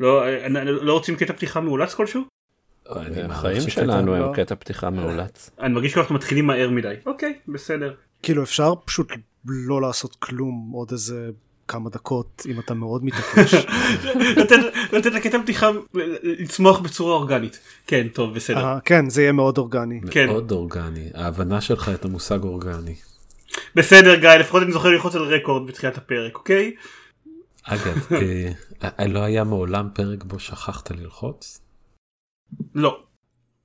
לא, לא רוצים קטע פתיחה מאולץ כלשהו? החיים שלנו הם קטע פתיחה מאולץ. אני מרגיש שאנחנו מתחילים מהר מדי. אוקיי, בסדר. כאילו אפשר פשוט לא לעשות כלום עוד איזה כמה דקות אם אתה מאוד מתעקש. לתת לקטע פתיחה לצמוח בצורה אורגנית. כן, טוב, בסדר. כן, זה יהיה מאוד אורגני. מאוד אורגני. ההבנה שלך את המושג אורגני. בסדר גיא, לפחות אני זוכר ללחוץ על רקורד בתחילת הפרק, אוקיי? אגב, לא היה מעולם פרק בו שכחת ללחוץ? לא.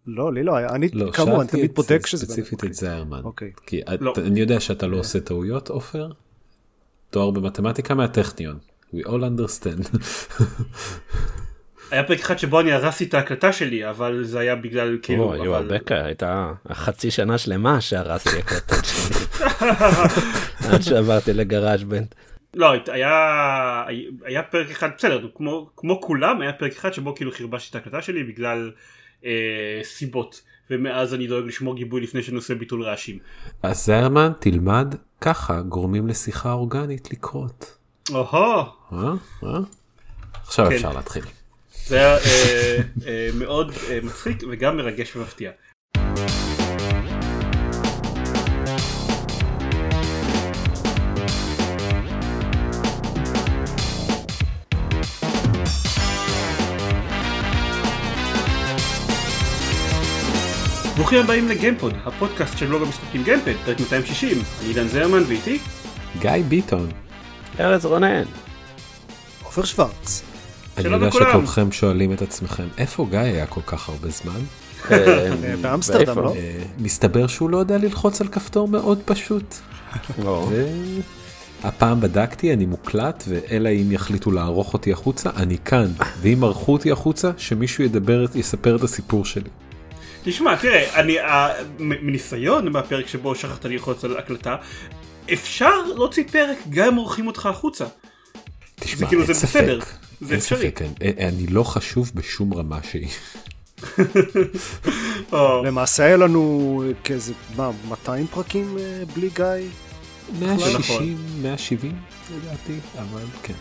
לא, לי לא היה, אני כאמור, אני תמיד בודק שזה... ספציפית את זיירמן. כי אני יודע שאתה לא עושה טעויות, עופר? תואר במתמטיקה מהטכניון. We all understand. היה פרק אחד שבו אני הרסתי את ההקלטה שלי אבל זה היה בגלל כאילו יו הרבה כאלה הייתה חצי שנה שלמה שהרסתי הקלטות שלי עד שעברתי לגראז' בנד. לא היה היה פרק אחד בסדר כמו כמו כולם היה פרק אחד שבו כאילו חרבשתי את ההקלטה שלי בגלל אה, סיבות ומאז אני דואג לשמור גיבוי לפני שאני עושה ביטול רעשים. אז זרמן תלמד ככה גורמים לשיחה אורגנית לקרות. אוהו. אה? אה? עכשיו כן. אפשר להתחיל. זה היה אה, אה, מאוד אה, מצחיק וגם מרגש ומפתיע. ברוכים הבאים לגיימפוד, הפודקאסט של לוגו משחקים גיימפד, פרק 260, אני עידן זרמן ואיתי גיא ביטון ארז רונן עופר שוורץ אני יודע שכולכם שואלים את עצמכם איפה גיא היה כל כך הרבה זמן? אה, באמסטרדם לא? אה, מסתבר שהוא לא יודע ללחוץ על כפתור מאוד פשוט. לא. הפעם בדקתי אני מוקלט ואלא אם יחליטו לערוך אותי החוצה אני כאן ואם ערכו אותי החוצה שמישהו ידבר יספר את הסיפור שלי. תשמע תראה אני מניסיון מהפרק שבו שכחת ללחוץ על הקלטה אפשר להוציא פרק גם אם עורכים אותך החוצה. תשמע, כאילו זה בסדר. זה אפשרי. אני לא חשוב בשום רמה שהיא. למעשה היה לנו כאיזה, מה, 200 פרקים אה, בלי גיא? 160, 170 לדעתי, אבל כן.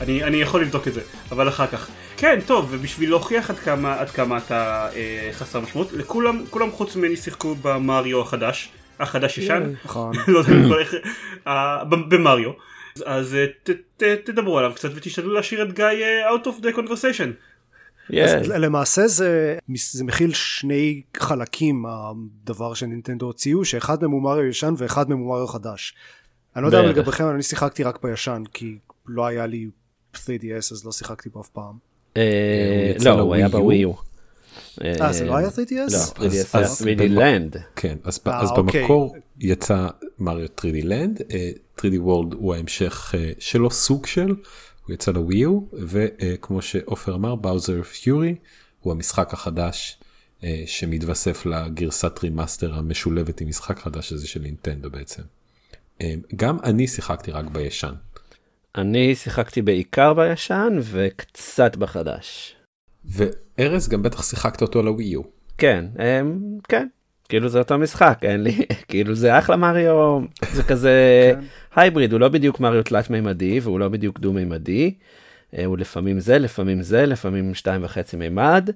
אני, אני יכול לבדוק את זה, אבל אחר כך. כן, טוב, ובשביל להוכיח עד כמה, עד כמה אתה אה, חסר משמעות, לכולם, כולם חוץ ממני שיחקו במריו החדש, החדש ישן, נכון. לא יודע איך, אה, במריו. אז אה, ת, ת, תדברו עליו קצת ותשתדלו להשאיר את גיא אה, out of the conversation. Yeah. אז למעשה זה, זה מכיל שני חלקים הדבר שנינטנדו הוציאו שאחד מהם הוא מריו ישן ואחד מהם הוא מריו חדש. אני לא יודע אם לגביכם אני שיחקתי רק בישן כי לא היה לי 3DS אז לא שיחקתי בו אף פעם. אה, לא הוא היה בווי אה זה לא היה 3DS? לא 3DS היה 3D Land. כן אז אוקיי. במקור יצא מריו 3D Land 3D World הוא ההמשך שלו סוג של הוא יצא לווי יו וכמו שעופר אמר Bowser Fury הוא המשחק החדש שמתווסף לגרסת remaster המשולבת עם משחק חדש הזה של נינטנדו בעצם. גם אני שיחקתי רק בישן. אני שיחקתי בעיקר בישן וקצת בחדש. וארז גם בטח שיחקת אותו לווי יו. כן, כן, כאילו זה אותו משחק אין לי כאילו זה אחלה מריו זה כזה הייבריד הוא לא בדיוק מריו תלת מימדי והוא לא בדיוק דו מימדי. הוא לפעמים זה לפעמים זה לפעמים שתיים וחצי מימד.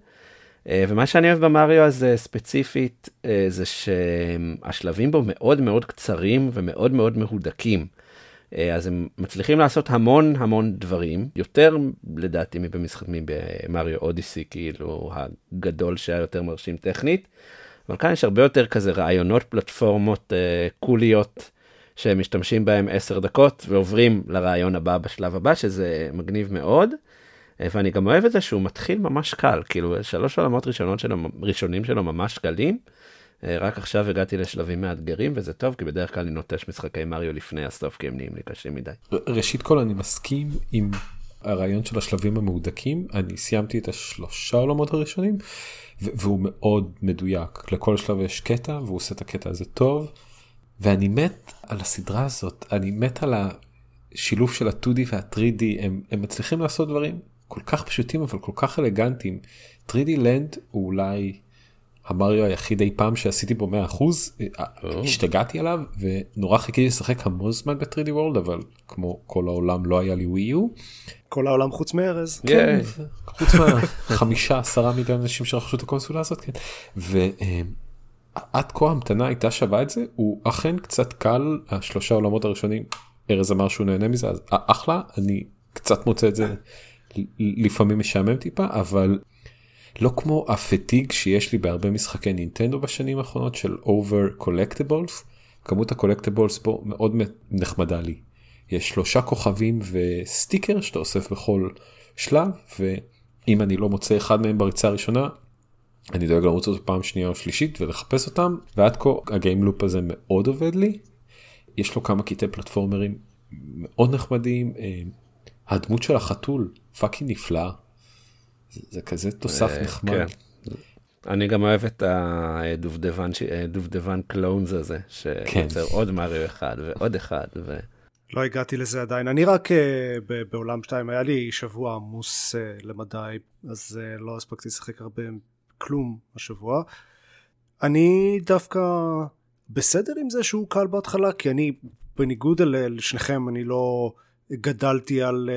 ומה שאני אוהב במריו הזה ספציפית זה שהשלבים בו מאוד מאוד קצרים ומאוד מאוד מהודקים. אז הם מצליחים לעשות המון המון דברים יותר לדעתי מבמשחקים במריו אודיסי כאילו הגדול שהיה יותר מרשים טכנית. אבל כאן יש הרבה יותר כזה רעיונות פלטפורמות אה, קוליות שהם משתמשים בהם 10 דקות ועוברים לרעיון הבא בשלב הבא שזה מגניב מאוד. אה, ואני גם אוהב את זה שהוא מתחיל ממש קל כאילו שלוש עולמות ראשונות שלו ראשונים שלו ממש קלים. אה, רק עכשיו הגעתי לשלבים מאתגרים וזה טוב כי בדרך כלל אני נוטש משחקי מריו לפני הסוף כי הם נהיים לי קשים מדי. ראשית כל אני מסכים עם הרעיון של השלבים המהודקים. אני סיימתי את השלושה עולמות הראשונים והוא מאוד מדויק. לכל שלב יש קטע והוא עושה את הקטע הזה טוב. ואני מת על הסדרה הזאת. אני מת על השילוב של ה-2D וה-3D הם, הם מצליחים לעשות דברים כל כך פשוטים אבל כל כך אלגנטיים. 3D Land הוא אולי המריו היחיד אי פעם שעשיתי בו 100% השתגעתי עליו ונורא חיכיתי לשחק המון זמן ב-3D World אבל כמו כל העולם לא היה לי ווי יו. כל העולם חוץ מארז. כן, חוץ מהחמישה עשרה מיליון אנשים שרכשו את הקונסולה הזאת כן. ועד כה ההמתנה הייתה שווה את זה הוא אכן קצת קל השלושה עולמות הראשונים ארז אמר שהוא נהנה מזה אז אחלה אני קצת מוצא את זה לפעמים משעמם טיפה אבל לא כמו ה fatigue שיש לי בהרבה משחקי נינטנדו בשנים האחרונות של over collectibles. כמות ה collectibles פה מאוד נחמדה לי. יש שלושה כוכבים וסטיקר שאתה אוסף בכל שלב ואם אני לא מוצא אחד מהם בריצה הראשונה אני דואג לרוץ אותו פעם שנייה או שלישית ולחפש אותם ועד כה ה game loop הזה מאוד עובד לי. יש לו כמה קטעי פלטפורמרים מאוד נחמדים. אה, הדמות של החתול fucking נפלאה. זה כזה תוסף אה, נחמד. כן. אני גם אוהב את הדובדבן clones הזה, שיוצר כן. עוד מריו אחד ועוד אחד. ו... לא הגעתי לזה עדיין, אני רק אה, בעולם 2, היה לי שבוע עמוס אה, למדי, אז לא הספקתי לשחק הרבה כלום השבוע. אני דווקא בסדר עם זה שהוא קל בהתחלה, כי אני בניגוד לשניכם, אני לא גדלתי על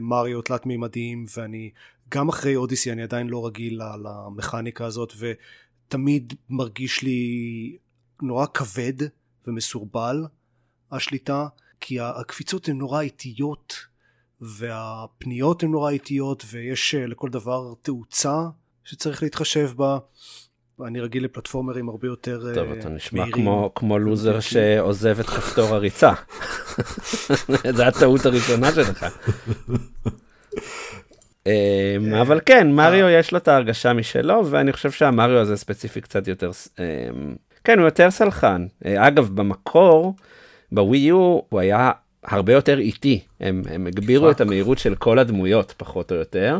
מריו תלת מימדיים, ואני גם אחרי אודיסי אני עדיין לא רגיל למכניקה הזאת ותמיד מרגיש לי נורא כבד ומסורבל השליטה כי הקפיצות הן נורא איטיות והפניות הן נורא איטיות ויש אה, לכל דבר תאוצה שצריך להתחשב בה אני רגיל לפלטפורמרים הרבה יותר מהירים. טוב, אתה נשמע כמו, כמו לוזר שעוזב את כפתור הריצה. זו הטעות הראשונה שלך. אמ, כן. אבל כן, מריו יש לו את ההרגשה משלו, ואני חושב שהמריו הזה ספציפי קצת יותר, אמ, כן, הוא יותר סלחן. אה, אגב, במקור, בווי יו, הוא היה הרבה יותר איטי. הם, הם הגבירו את המהירות של כל הדמויות, פחות או יותר.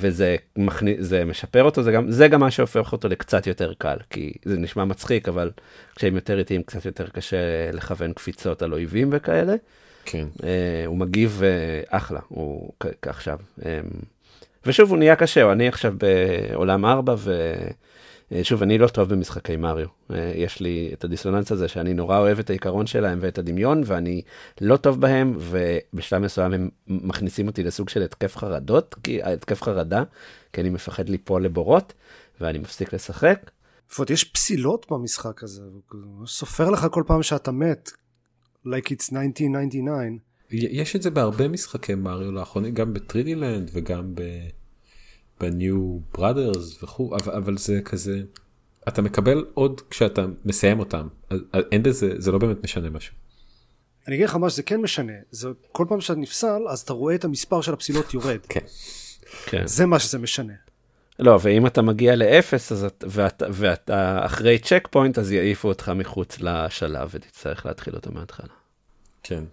וזה מכניס, זה משפר אותו, זה גם, זה גם מה שהופך אותו לקצת יותר קל, כי זה נשמע מצחיק, אבל כשהם יותר איטיים קצת יותר קשה לכוון קפיצות על אויבים וכאלה. כן. Uh, הוא מגיב uh, אחלה, הוא עכשיו. Um, ושוב, הוא נהיה קשה, אני עכשיו בעולם 4, ושוב, אני לא טוב במשחקי מריו. יש לי את הדיסוננס הזה שאני נורא אוהב את העיקרון שלהם ואת הדמיון, ואני לא טוב בהם, ובשלב מסוים הם מכניסים אותי לסוג של התקף חרדות, כי, התקף חרדה, כי אני מפחד ליפול לבורות, ואני מפסיק לשחק. לפחות יש פסילות במשחק הזה, סופר לך כל פעם שאתה מת, like it's 1999. יש את זה בהרבה משחקי מריו לאחרונה, גם ב 3D Land וגם ב New Brothers וכו', אבל, אבל זה כזה, אתה מקבל עוד כשאתה מסיים אותם, אין בזה, זה לא באמת משנה משהו. אני אגיד לך מה שזה כן משנה, זה כל פעם שאתה נפסל אז אתה רואה את המספר של הפסילות יורד. כן. כן. זה מה שזה משנה. לא, ואם אתה מגיע לאפס אז את, ואתה, ואתה אחרי checkpoint אז יעיפו אותך מחוץ לשלב ותצטרך להתחיל אותו מההתחלה. כן.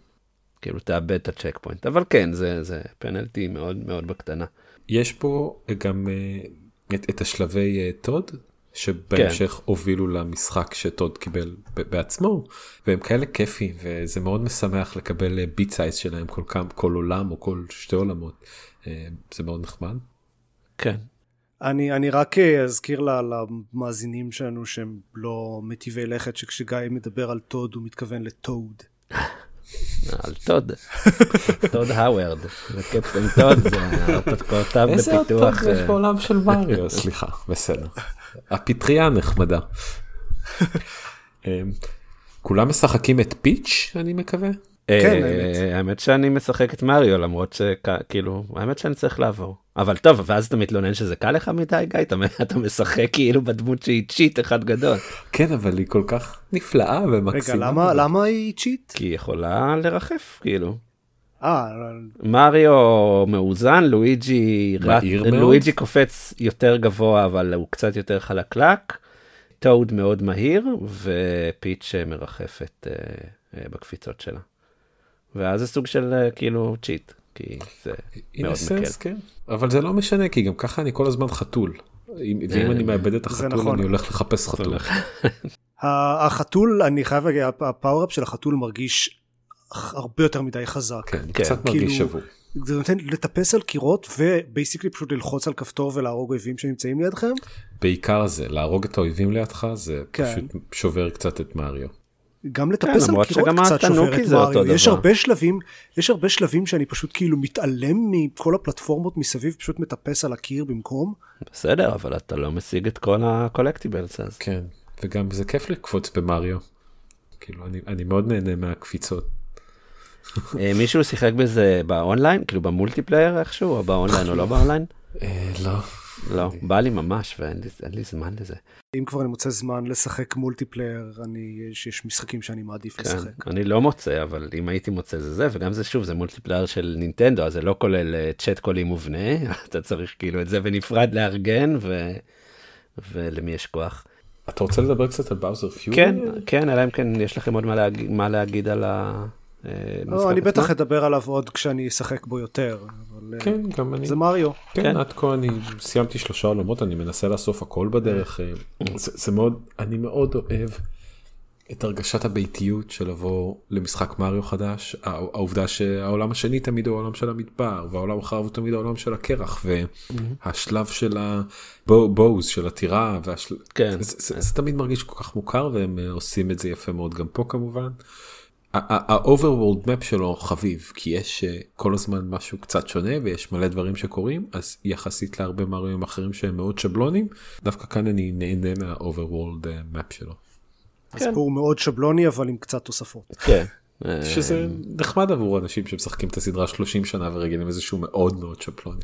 כאילו תאבד את ה checkpoint אבל כן זה זה פנלטי מאוד מאוד בקטנה. יש פה גם אה, את, את השלבי טוד שבהמשך כן. הובילו למשחק שטוד קיבל בעצמו והם כאלה כיפים וזה מאוד משמח לקבל bite אה, size שלהם כל, כם, כל עולם או כל שתי עולמות זה מאוד נחמד. כן. אני, אני רק אזכיר למאזינים שלנו שהם לא מטיבי לכת שכשגיא מדבר על טוד הוא מתכוון לטוד. על טוד, Todd Howard, ו Captain Toad זה הרפתקאותיו בפיתוח. איזה עוד טוד יש בעולם של מריו? סליחה, בסדר. הפטריה נחמדה. אמ, כולם משחקים את פיץ' אני מקווה? כן, אה, האמת שאני משחק את מריו למרות שכאילו האמת שאני צריך לעבור אבל טוב ואז אתה מתלונן שזה קל לך מדי גיא אתה משחק כאילו בדמות שהיא cheat אחד גדול. כן אבל היא כל כך נפלאה ומקסימה. רגע למה למה היא cheat? כי היא יכולה לרחף כאילו. אה, מריו מאוזן לואיג'י לואיג'י קופץ יותר גבוה אבל הוא קצת יותר חלקלק. טוד מאוד מהיר ופיץ' מרחפת אה, בקפיצות שלה. ואז זה סוג של אה, כאילו cheat כי זה מאוד מקל. כן. אבל זה לא משנה כי גם ככה אני כל הזמן חתול. ואם אה, אני מאבד את החתול נכון. אני הולך לחפש חתול. החתול אני חייב להגיד ה power-up של החתול מרגיש הרבה יותר מדי חזק. כן, כן. קצת מרגיש כאילו, שבור. זה נותן לטפס על קירות ו basically פשוט ללחוץ על כפתור ולהרוג אויבים שנמצאים לידכם. בעיקר זה, להרוג את האויבים לידך זה כן. פשוט שובר קצת את מריו. גם כן, לטפס כן, על קירות קצת שובר את מריו, יש הרבה שלבים, יש הרבה שלבים שאני פשוט כאילו מתעלם מכל הפלטפורמות מסביב, פשוט מטפס על הקיר במקום. בסדר, אבל אתה לא משיג את כל ה collectibles אז. כן, וגם זה כיף לקפוץ במריו. כאילו אני, אני מאוד נהנה מהקפיצות. אה, מישהו שיחק בזה באונליין? כאילו ב multiplayer איכשהו? או באונליין או לא באונליין? אה, לא. לא, בא לי ממש ואין לי, לי זמן לזה. אם כבר אני מוצא זמן לשחק multiplayer, אני, יש, יש משחקים שאני מעדיף כן, לשחק. אני לא מוצא, אבל אם הייתי מוצא זה זה, וגם זה שוב, זה multiplayer של נינטנדו, אז זה לא כולל צ'אט אה, קולי מובנה, אתה צריך כאילו את זה בנפרד לארגן, ו... ולמי יש כוח. אתה רוצה לדבר קצת על Bowser Fury? כן, כן, אלא אם כן יש לכם עוד מה להגיד, מה להגיד על ה... אה, לא, אני בטח אדבר עליו עוד כשאני אשחק בו יותר. אבל אה, כן, גם אני. זה מריו. כן, כן, עד כה אני סיימתי שלושה עולמות, אני מנסה לאסוף הכל בדרך. אה, זה, זה מאוד, אני מאוד אוהב את הרגשת הביתיות של לבוא למשחק מריו חדש. העובדה שהעולם השני תמיד הוא העולם של המדבר, והעולם אחריו הוא תמיד העולם של הקרח, והשלב של הבואוז, של הטירה, והשל... כן. זה, זה, זה תמיד מרגיש כל כך מוכר, והם עושים את זה יפה מאוד גם פה כמובן. ה-overworld map שלו חביב כי יש אה, כל הזמן משהו קצת שונה ויש מלא דברים שקורים אז יחסית להרבה מריונים אחרים שהם מאוד שבלונים דווקא כאן אני נהנה מה-overworld אה, map שלו. אז כן. פה הוא מאוד שבלוני אבל עם קצת תוספות. כן. שזה נחמד עבור אנשים שמשחקים את הסדרה 30 שנה ורגילים איזה שהוא מאוד מאוד שבלוני.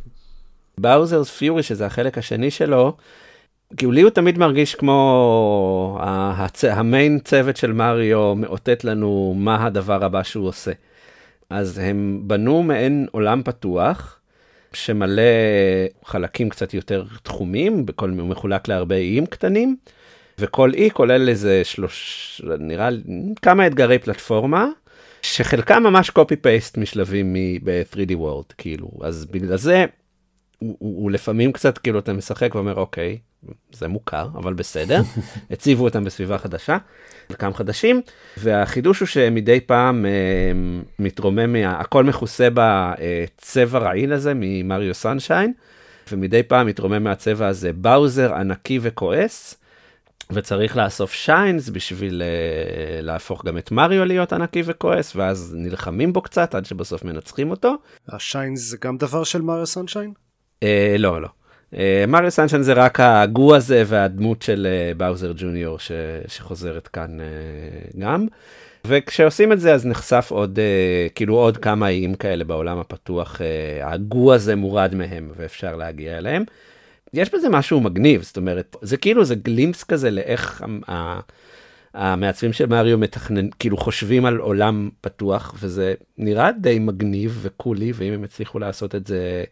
באוזרס פיורי שזה החלק השני שלו כאילו לי הוא תמיד מרגיש כמו הצ... המיין צוות של מריו מאותת לנו מה הדבר הבא שהוא עושה. אז הם בנו מעין עולם פתוח שמלא חלקים קצת יותר תחומים, בכל, הוא מחולק להרבה איים קטנים, וכל אי כולל איזה שלוש, נראה לי, כמה אתגרי פלטפורמה, שחלקם ממש קופי פייסט משלבים ב-3D World, כאילו, אז בגלל זה הוא, הוא, הוא לפעמים קצת כאילו אתה משחק ואומר אוקיי זה מוכר אבל בסדר הציבו אותם בסביבה חדשה חלקם חדשים והחידוש הוא שמדי פעם אה, מתרומם מה, הכל מכוסה בצבע רעיל הזה ממריו Sunshine ומדי פעם מתרומם מהצבע הזה באוזר ענקי וכועס. וצריך לאסוף shines בשביל אה, להפוך גם את מריו להיות ענקי וכועס ואז נלחמים בו קצת עד שבסוף מנצחים אותו. ה shines זה גם דבר של מריו Sunshine? אה, לא, לא. אה, מריו Sunshine זה רק ה goo הזה והדמות של אה, באוזר ג'וניור שחוזרת כאן אה, גם. וכשעושים את זה אז נחשף עוד כאילו עוד כמה איים כאלה בעולם הפתוח הגו הזה מורד מהם ואפשר להגיע אליהם. יש בזה משהו מגניב זאת אומרת זה כאילו זה גלימפס כזה לאיך המעצבים של מריו מתכנן כאילו חושבים על עולם פתוח וזה נראה די מגניב וקולי ואם הם הצליחו לעשות את זה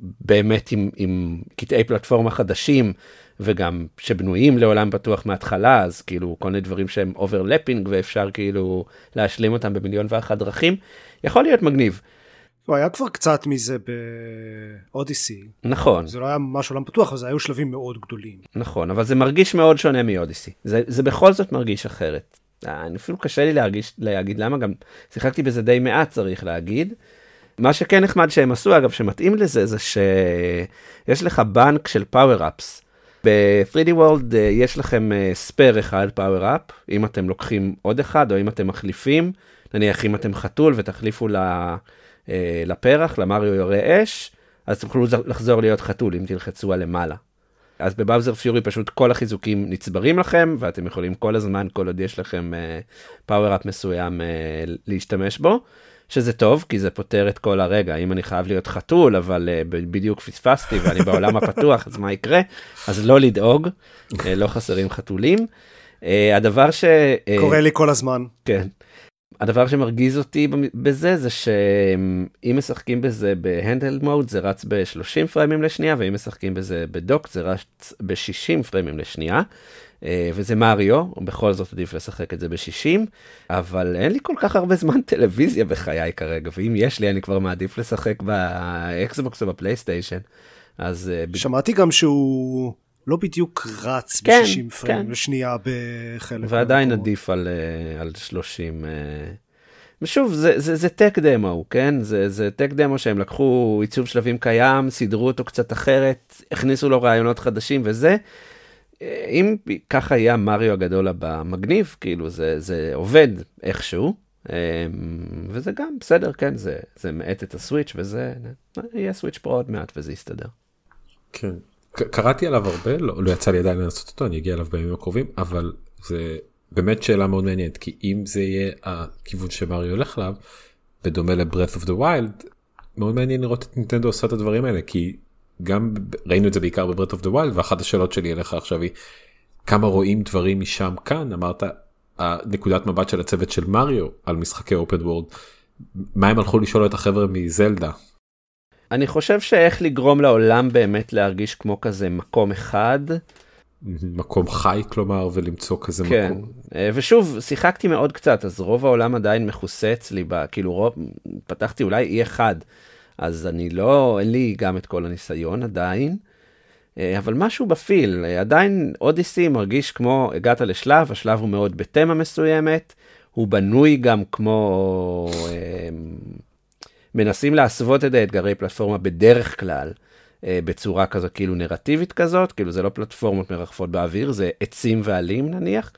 באמת עם, עם קטעי פלטפורמה חדשים וגם שבנויים לעולם פתוח מההתחלה אז כאילו כל מיני דברים שהם overlapping ואפשר כאילו להשלים אותם במיליון ואחת דרכים יכול להיות מגניב. הוא היה כבר קצת מזה באודיסי. נכון. זה לא היה ממש עולם פתוח, אבל זה היו שלבים מאוד גדולים. נכון, אבל זה מרגיש מאוד שונה מאודיסי. זה, זה בכל זאת מרגיש אחרת. אני אפילו קשה לי להרגיש, להגיד למה, גם שיחקתי בזה די מעט צריך להגיד. מה שכן נחמד שהם עשו אגב שמתאים לזה זה שיש לך בנק של power ups. ב-3D World uh, יש לכם spare uh, אחד power up אם אתם לוקחים עוד אחד או אם אתם מחליפים נניח אם אתם חתול ותחליפו uh, לפרח למריו יורה אש אז תוכלו לחזור להיות חתול אם תלחצו על למעלה. אז בבאוזר'ס פיורי פשוט כל החיזוקים נצברים לכם ואתם יכולים כל הזמן כל עוד יש לכם power uh, up מסוים להשתמש בו. שזה טוב כי זה פותר את כל הרגע אם אני חייב להיות חתול אבל uh, בדיוק פספסתי ואני בעולם הפתוח אז מה יקרה אז לא לדאוג uh, לא חסרים חתולים. Uh, הדבר ש... Uh, קורה לי כל הזמן. כן. הדבר שמרגיז אותי בזה זה שאם משחקים בזה ב handheld mode זה רץ ב-30 פריימים לשנייה ואם משחקים בזה ב dock זה רץ ב-60 פריימים לשנייה. אה, וזה מריו, בכל זאת עדיף לשחק את זה ב-60, אבל אין לי כל כך הרבה זמן טלוויזיה בחיי כרגע, ואם יש לי אני כבר מעדיף לשחק באקסבוקס או בפלייסטיישן. אז... אה, שמעתי גם שהוא לא בדיוק רץ כן, ב-60 פריים כן. לשנייה בחלק. ועדיין עדיף על, אה, על 30. ושוב, זה, זה, זה טק דמו, כן? זה, זה טק דמו שהם לקחו עיצוב שלבים קיים, סידרו אותו קצת אחרת, הכניסו לו רעיונות חדשים וזה. אם ככה יהיה מריו הגדול הבא, מגניב, כאילו זה, זה עובד איכשהו, אמ, וזה גם בסדר, כן, זה, זה מאט את הסוויץ' וזה, יהיה סוויץ' פרו עוד מעט וזה יסתדר. כן, קראתי עליו הרבה, לא, לא יצא לי עדיין לעשות אותו, אני אגיע אליו בימים הקרובים, אבל זה באמת שאלה מאוד מעניינת, כי אם זה יהיה הכיוון שמריו הולך אליו, בדומה ל-Breath of the Wild, מאוד מעניין לראות את נינטנדו עושה את הדברים האלה, כי גם ראינו את זה בעיקר ב-Breath of the Wild ואחת השאלות שלי אליך עכשיו היא כמה רואים דברים משם כאן אמרת נקודת מבט של הצוות של מריו על משחקי open world מה הם הלכו לשאול את החבר'ה מזלדה. אני חושב שאיך לגרום לעולם באמת להרגיש כמו כזה מקום אחד. מקום חי כלומר ולמצוא כזה כן. מקום. אה, ושוב שיחקתי מאוד קצת אז רוב העולם עדיין מכוסה אצלי כאילו רוב פתחתי אולי E1 אז אני לא, אין לי גם את כל הניסיון עדיין, אה, אבל משהו בפיל, אה, עדיין אודיסי מרגיש כמו הגעת לשלב, השלב הוא מאוד בתמה מסוימת, הוא בנוי גם כמו, אה, מנסים להסוות את האתגרי פלטפורמה בדרך כלל. בצורה כזו כאילו נרטיבית כזאת, כאילו זה לא פלטפורמות מרחפות באוויר, זה עצים ועלים נניח,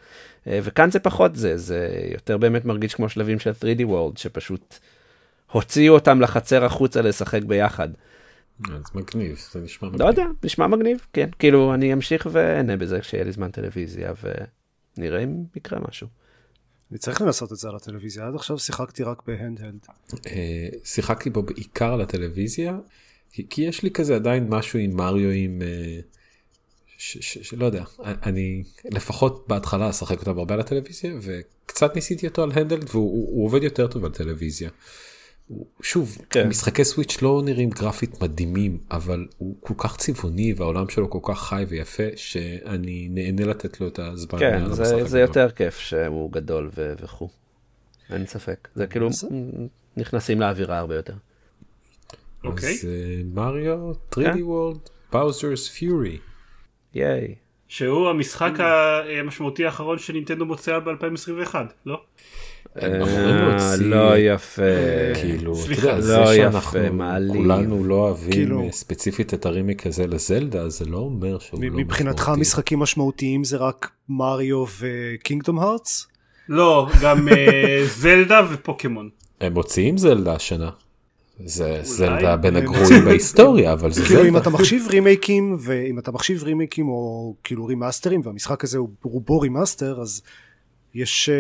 וכאן זה פחות זה, זה יותר באמת מרגיש כמו שלבים של 3D World, שפשוט הוציאו אותם לחצר החוצה לשחק ביחד. אז מגניב, זה נשמע מגניב. לא יודע, נשמע מגניב, כן. כאילו, אני אמשיך ואענה בזה כשיהיה לי זמן טלוויזיה, ונראה אם יקרה משהו. אני צריך לנסות את זה על הטלוויזיה, עד עכשיו שיחקתי רק בהנדהלד. אה, שיחקתי בו בעיקר על הטלוויזיה, כי יש לי כזה עדיין משהו עם מריו עם... אה, שלא יודע, אני לפחות בהתחלה אשחק אותם הרבה על הטלוויזיה, וקצת ניסיתי אותו על הנדלד, והוא עובד יותר טוב על טלוויזיה. שוב כן. משחקי סוויץ' לא נראים גרפית מדהימים אבל הוא כל כך צבעוני והעולם שלו כל כך חי ויפה שאני נהנה לתת לו את הזמן. כן זה, זה יותר כיף שהוא גדול ו- וכו'. אין ספק זה כאילו נכנסים לאווירה הרבה יותר. אוקיי. אז אה, מריו 3D וורלד באוזרס פיורי. ייי. שהוא המשחק המשמעותי האחרון שנינטנדו מוצאה ב-2021 לא? אה, לא יפה. כאילו, אתה יודע, זה לא שאנחנו כולנו לא אוהבים כאילו- ספציפית את הרימיק הזה לזלדה, זה לא אומר שהוא לא משמעותי. מבחינתך משחקים משמעותיים זה רק מריו וקינגדום הארטס? לא, גם אה, זלדה ופוקימון. הם מוציאים זלדה השנה. זה זלדה בין הגרועים בהיסטוריה אבל זה כאילו אם אתה מחשיב רימייקים ואם אתה מחשיב רימייקים או כאילו רימאסטרים והמשחק הזה הוא רובו רימאסטר אז יש אה,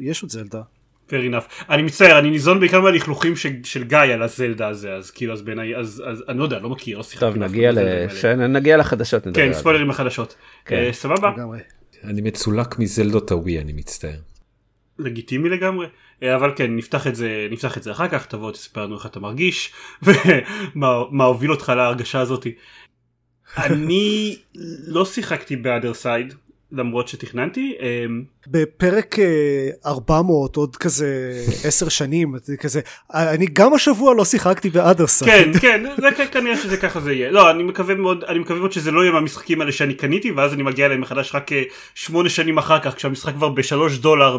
יש עוד זלדה. Fair enough. אני מצטער, אני ניזון בעיקר מהלכלוכים של גיא על הזלדה הזה, אז כאילו, אז בעיניי, אז, אז אני לא יודע, לא מכיר, לא שיחקתי. טוב, נגיע, לש... נגיע לחדשות. כן, ספוילרים לחדשות. כן. Uh, סבבה. אני מצולק מזלדות הווי, אני מצטער. לגיטימי לגמרי. אה, אבל כן, נפתח את זה, נפתח את זה אחר כך, תבוא תספר לנו איך אתה מרגיש, ומה הוביל אותך להרגשה הזאתי. אני לא שיחקתי באדר סייד, למרות שתכננתי. אמ, בפרק 400 אה, עוד כזה 10 שנים כזה אני גם השבוע לא שיחקתי באדרסה. כן כן זה כנראה שזה ככה זה יהיה לא אני מקווה מאוד אני מקווה מאוד שזה לא יהיה מהמשחקים האלה שאני קניתי ואז אני מגיע אליהם מחדש רק 8 אה, שנים אחר כך כשהמשחק כבר בשלוש דולר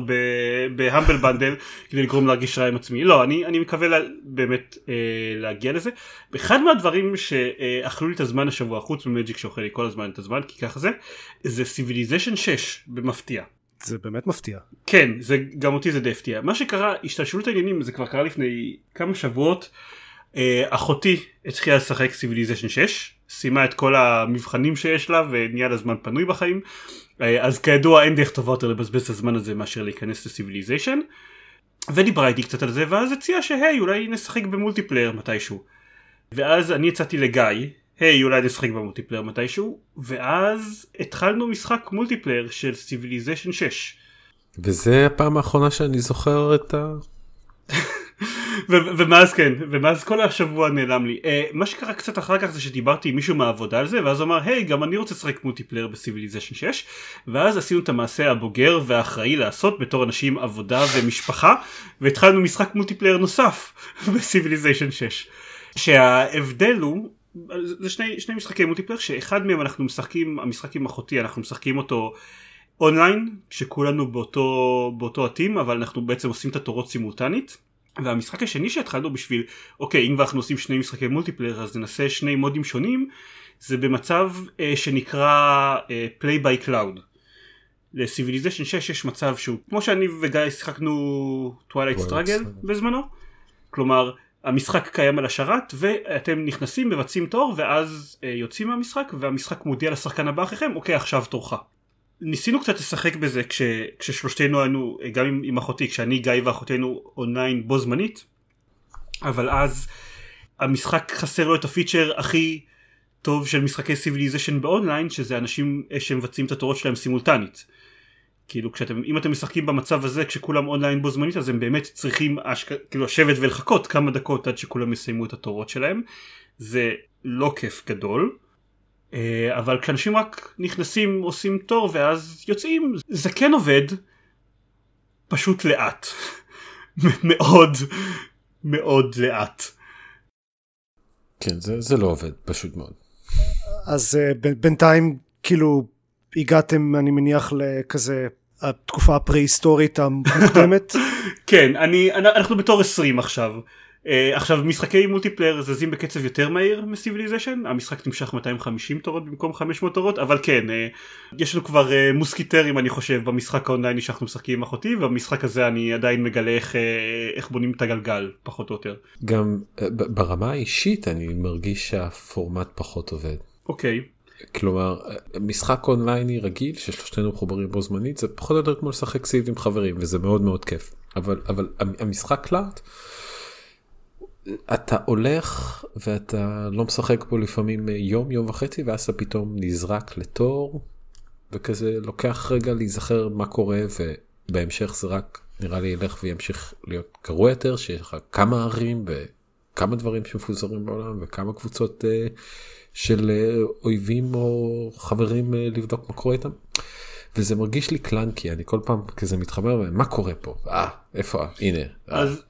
בהאמבל באנדל כדי לגרום להרגיש רע עם עצמי לא אני אני מקווה לה, באמת אה, להגיע לזה. אחד מהדברים שאכלו לי את הזמן השבוע חוץ ממג'יק שאוכל לי כל הזמן את הזמן כי ככה זה זה סיביליזיישן 6 במפתיע. זה באמת מפתיע. כן, זה, גם אותי זה די הפתיע. מה שקרה, השתלשלות העניינים, זה כבר קרה לפני כמה שבועות. אה, אחותי התחילה לשחק סיביליזיישן 6, סיימה את כל המבחנים שיש לה ונהיה לה זמן פנוי בחיים. אה, אז כידוע אין דרך טובה יותר לבזבז את הזמן הזה מאשר להיכנס לסיביליזיישן. ודיברה איתי קצת על זה ואז הציעה שהי אולי נשחק ב multiplayer מתישהו. ואז אני הצעתי לגיא היי אולי נשחק ב multiplayer מתישהו? ואז התחלנו משחק multiplayer של סיביליזיישן 6. וזה הפעם האחרונה שאני זוכר את ה... ומאז כן ומאז כל השבוע נעלם לי. uh, מה שקרה קצת אחר כך זה שדיברתי עם מישהו מהעבודה על זה ואז הוא אמר היי גם אני רוצה לשחק multiplayer בסיביליזיישן 6 ואז עשינו את המעשה הבוגר והאחראי לעשות בתור אנשים עבודה ומשפחה והתחלנו משחק multiplayer נוסף בסיביליזיישן 6 שההבדל הוא זה שני, שני משחקי multiplayer שאחד מהם אנחנו משחקים המשחק עם אחותי אנחנו משחקים אותו אונליין כשכולנו באותו באותו עת אבל אנחנו בעצם עושים את התורות סימולטנית והמשחק השני שהתחלנו בשביל אוקיי אם אנחנו עושים שני משחקי multiplayer אז ננסה שני מודים שונים זה במצב אה, שנקרא אה, play by cloud. לסיביליזיישן 6 יש מצב שהוא כמו שאני וגיא שיחקנו Twilight Struggle בזמנו כלומר המשחק קיים על השרת ואתם נכנסים מבצעים תור ואז אה, יוצאים מהמשחק והמשחק מודיע לשחקן הבא אחריכם אוקיי עכשיו תורך. ניסינו קצת לשחק בזה כש, כששלושתנו היינו גם עם, עם אחותי כשאני גיא ואחותינו אונליין בו זמנית אבל אז המשחק חסר לו את הפיצ'ר הכי טוב של משחקי סיביליזיישן באונליין שזה אנשים אה, שמבצעים את התורות שלהם סימולטנית. כאילו כשאתם אם אתם משחקים במצב הזה כשכולם אונליין בו זמנית אז הם באמת צריכים אשכ... כאילו לשבת ולחכות כמה דקות עד שכולם יסיימו את התורות שלהם זה לא כיף גדול אה, אבל כשאנשים רק נכנסים עושים תור ואז יוצאים זה כן עובד פשוט לאט מאוד מאוד לאט. כן זה, זה לא עובד פשוט מאוד. אז uh, בינתיים כאילו הגעתם אני מניח לכזה התקופה הפרה-היסטורית המוקדמת? כן, אני, אנחנו בתור 20 עכשיו. Uh, עכשיו משחקי multiplayer זזים בקצב יותר מהיר מסיביליזיישן המשחק נמשך 250 תורות במקום 500 תורות אבל כן uh, יש לנו כבר uh, מוסקיטרים אני חושב במשחק האונלייני שאנחנו משחקים עם אחותי ובמשחק הזה אני עדיין מגלה איך, uh, איך בונים את הגלגל פחות או יותר. גם uh, ברמה האישית אני מרגיש שהפורמט פחות עובד. אוקיי. Okay. כלומר משחק אונלייני רגיל ששלושתנו מחוברים בו זמנית זה פחות או יותר כמו לשחק סיב עם חברים וזה מאוד מאוד כיף אבל אבל המשחק קלארט. אתה הולך ואתה לא משחק בו לפעמים יום יום וחצי ואז אתה פתאום נזרק לתור וכזה לוקח רגע להיזכר מה קורה ובהמשך זה רק נראה לי ילך וימשיך להיות גרוע יותר שיש לך כמה ערים וכמה דברים שמפוזרים בעולם וכמה קבוצות. Uh, של אה, אויבים או חברים אה, לבדוק מה קורה איתם. וזה מרגיש לי קלנקי אני כל פעם כזה מתחבר מה קורה פה אה איפה הנה. אז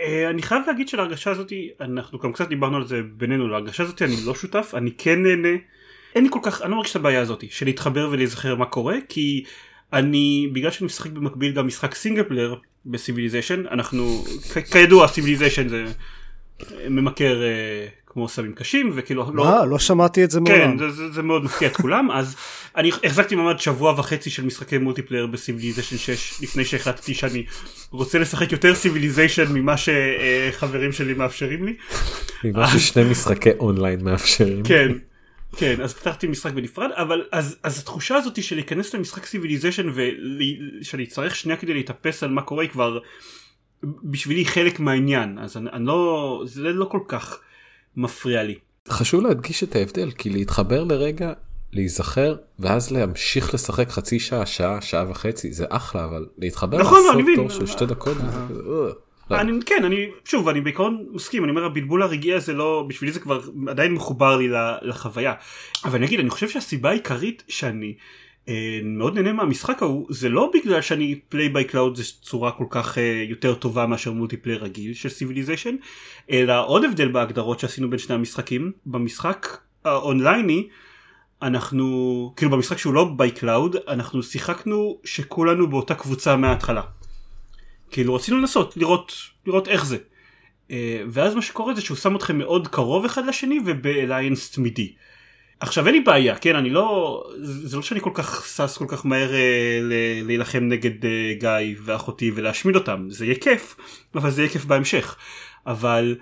אה, אני חייב להגיד שלהרגשה הזאת אנחנו גם קצת דיברנו על זה בינינו להרגשה הזאת אני לא שותף אני כן נהנה. אין לי כל כך אני לא מרגיש את הבעיה הזאת של להתחבר ולהיזכר מה קורה כי אני בגלל שאני משחק במקביל גם משחק single player ב Civilization אנחנו כידוע Civilization זה ממכר כמו סמים קשים וכאילו לא, מה, לא שמעתי את זה מעולם. כן זה, זה, זה מאוד מפתיע את כולם אז אני החזקתי מעמד שבוע וחצי של משחקי multiplayer ב Civilization 6 לפני שהחלטתי שאני רוצה לשחק יותר Civilization ממה שחברים שלי מאפשרים לי. ממה ששני משחקי אונליין מאפשרים. כן. כן אז פתחתי משחק בנפרד אבל אז אז התחושה הזאת של להיכנס למשחק Civilization ושאני צריך שנייה כדי להתאפס על מה קורה כבר בשבילי חלק מהעניין אז אני, אני לא זה לא כל כך מפריע לי. חשוב להדגיש את ההבדל כי להתחבר לרגע להיזכר ואז להמשיך לשחק חצי שעה שעה שעה וחצי זה אחלה אבל להתחבר נכון, לעשות תור של שתי דקות. לא. אני כן אני שוב אני בעיקרון מסכים אני אומר הבלבול הרגעי הזה לא בשבילי זה כבר עדיין מחובר לי לחוויה אבל אני אגיד אני חושב שהסיבה העיקרית שאני מאוד נהנה מהמשחק ההוא זה לא בגלל שאני play by cloud זה צורה כל כך אה, יותר טובה מאשר multiplayer רגיל של Civilization אלא עוד הבדל בהגדרות שעשינו בין שני המשחקים. במשחק האונלייני אנחנו כאילו במשחק שהוא לא by cloud אנחנו שיחקנו שכולנו באותה קבוצה מההתחלה. כאילו רצינו לנסות לראות לראות איך זה. אה, ואז מה שקורה זה שהוא שם אתכם מאוד קרוב אחד לשני וב alliance תמידי. עכשיו אין לי בעיה כן אני לא זה לא שאני כל כך שש כל כך מהר אה, להילחם נגד אה, גיא ואחותי ולהשמיד אותם זה יהיה כיף אבל זה יהיה כיף בהמשך. אבל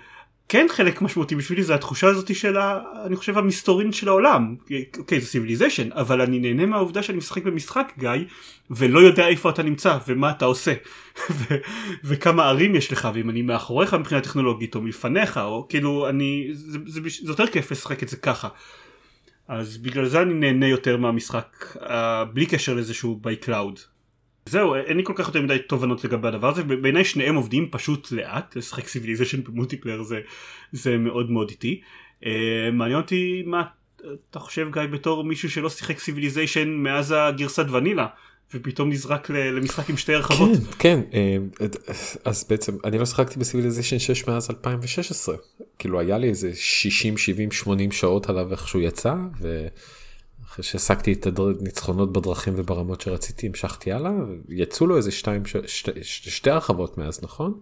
כן חלק משמעותי בשבילי זה התחושה הזאת של ה, אני חושב המסתורין של העולם. אוקיי זה Civilization אבל אני נהנה מהעובדה שאני משחק במשחק גיא ולא יודע איפה אתה נמצא ומה אתה עושה. ו- וכמה ערים יש לך ואם אני מאחוריך מבחינה טכנולוגית או מלפניך או כאילו אני זה, זה, זה יותר כיף לשחק את זה ככה. אז בגלל זה אני נהנה יותר מהמשחק uh, בלי קשר לזה שהוא by cloud. זהו אין לי כל כך יותר מדי תובנות לגבי הדבר הזה בעיניי שניהם עובדים פשוט לאט לשחק Civilization ב multiplayer זה, זה מאוד מאוד איטי. Uh, מעניין אותי מה אתה חושב גיא בתור מישהו שלא שיחק Civilization מאז הגרסת ונילה ופתאום נזרק למשחק עם שתי הרחבות. כן, כן, אה, אז בעצם אני לא שחקתי ב Civilization 6 מאז 2016. כאילו היה לי איזה 60, 70, 80 שעות עליו איך שהוא יצא, אחרי שהשגתי את הניצחונות בדרכים וברמות שרציתי המשכתי הלאה יצאו לו איזה שתיים ש... שתי, שתי הרחבות מאז נכון?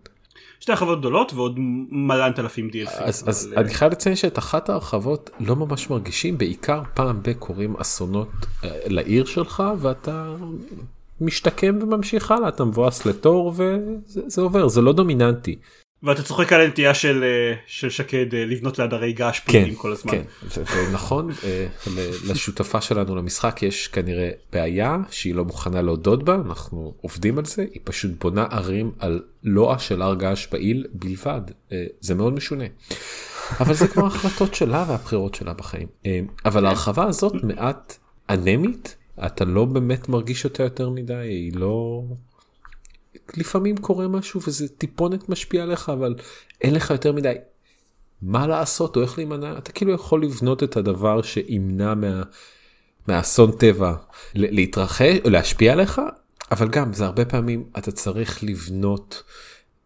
שתי הרחבות גדולות ועוד מלנת אלפים DLC. אז, אז אבל... אני חייב לציין שאת אחת ההרחבות לא ממש מרגישים בעיקר פעם בקורים אסונות אה, לעיר שלך ואתה משתקם וממשיך הלאה אתה מבואס לתור וזה עובר זה לא דומיננטי. ואתה צוחק על הנטייה של, אה, של שקד אה, לבנות להדרי געש פעילים כן, כל הזמן. כן, ונכון, אה, לשותפה שלנו למשחק יש כנראה בעיה שהיא לא מוכנה להודות בה, אנחנו עובדים על זה, היא פשוט בונה ערים על לוע של הר געש פעיל בלבד, זה מאוד משונה. אבל זה כבר החלטות שלה והבחירות שלה בחיים. אבל ההרחבה הזאת מעט אנמית, אתה לא באמת מרגיש אותה יותר מדי, היא לא... לפעמים קורה משהו וזה טיפונת משפיע עליך אבל אין לך יותר מדי מה לעשות או איך להימנע אתה כאילו יכול לבנות את הדבר שימנע מה, מהאסון טבע להתרחש או להשפיע עליך אבל גם זה הרבה פעמים אתה צריך לבנות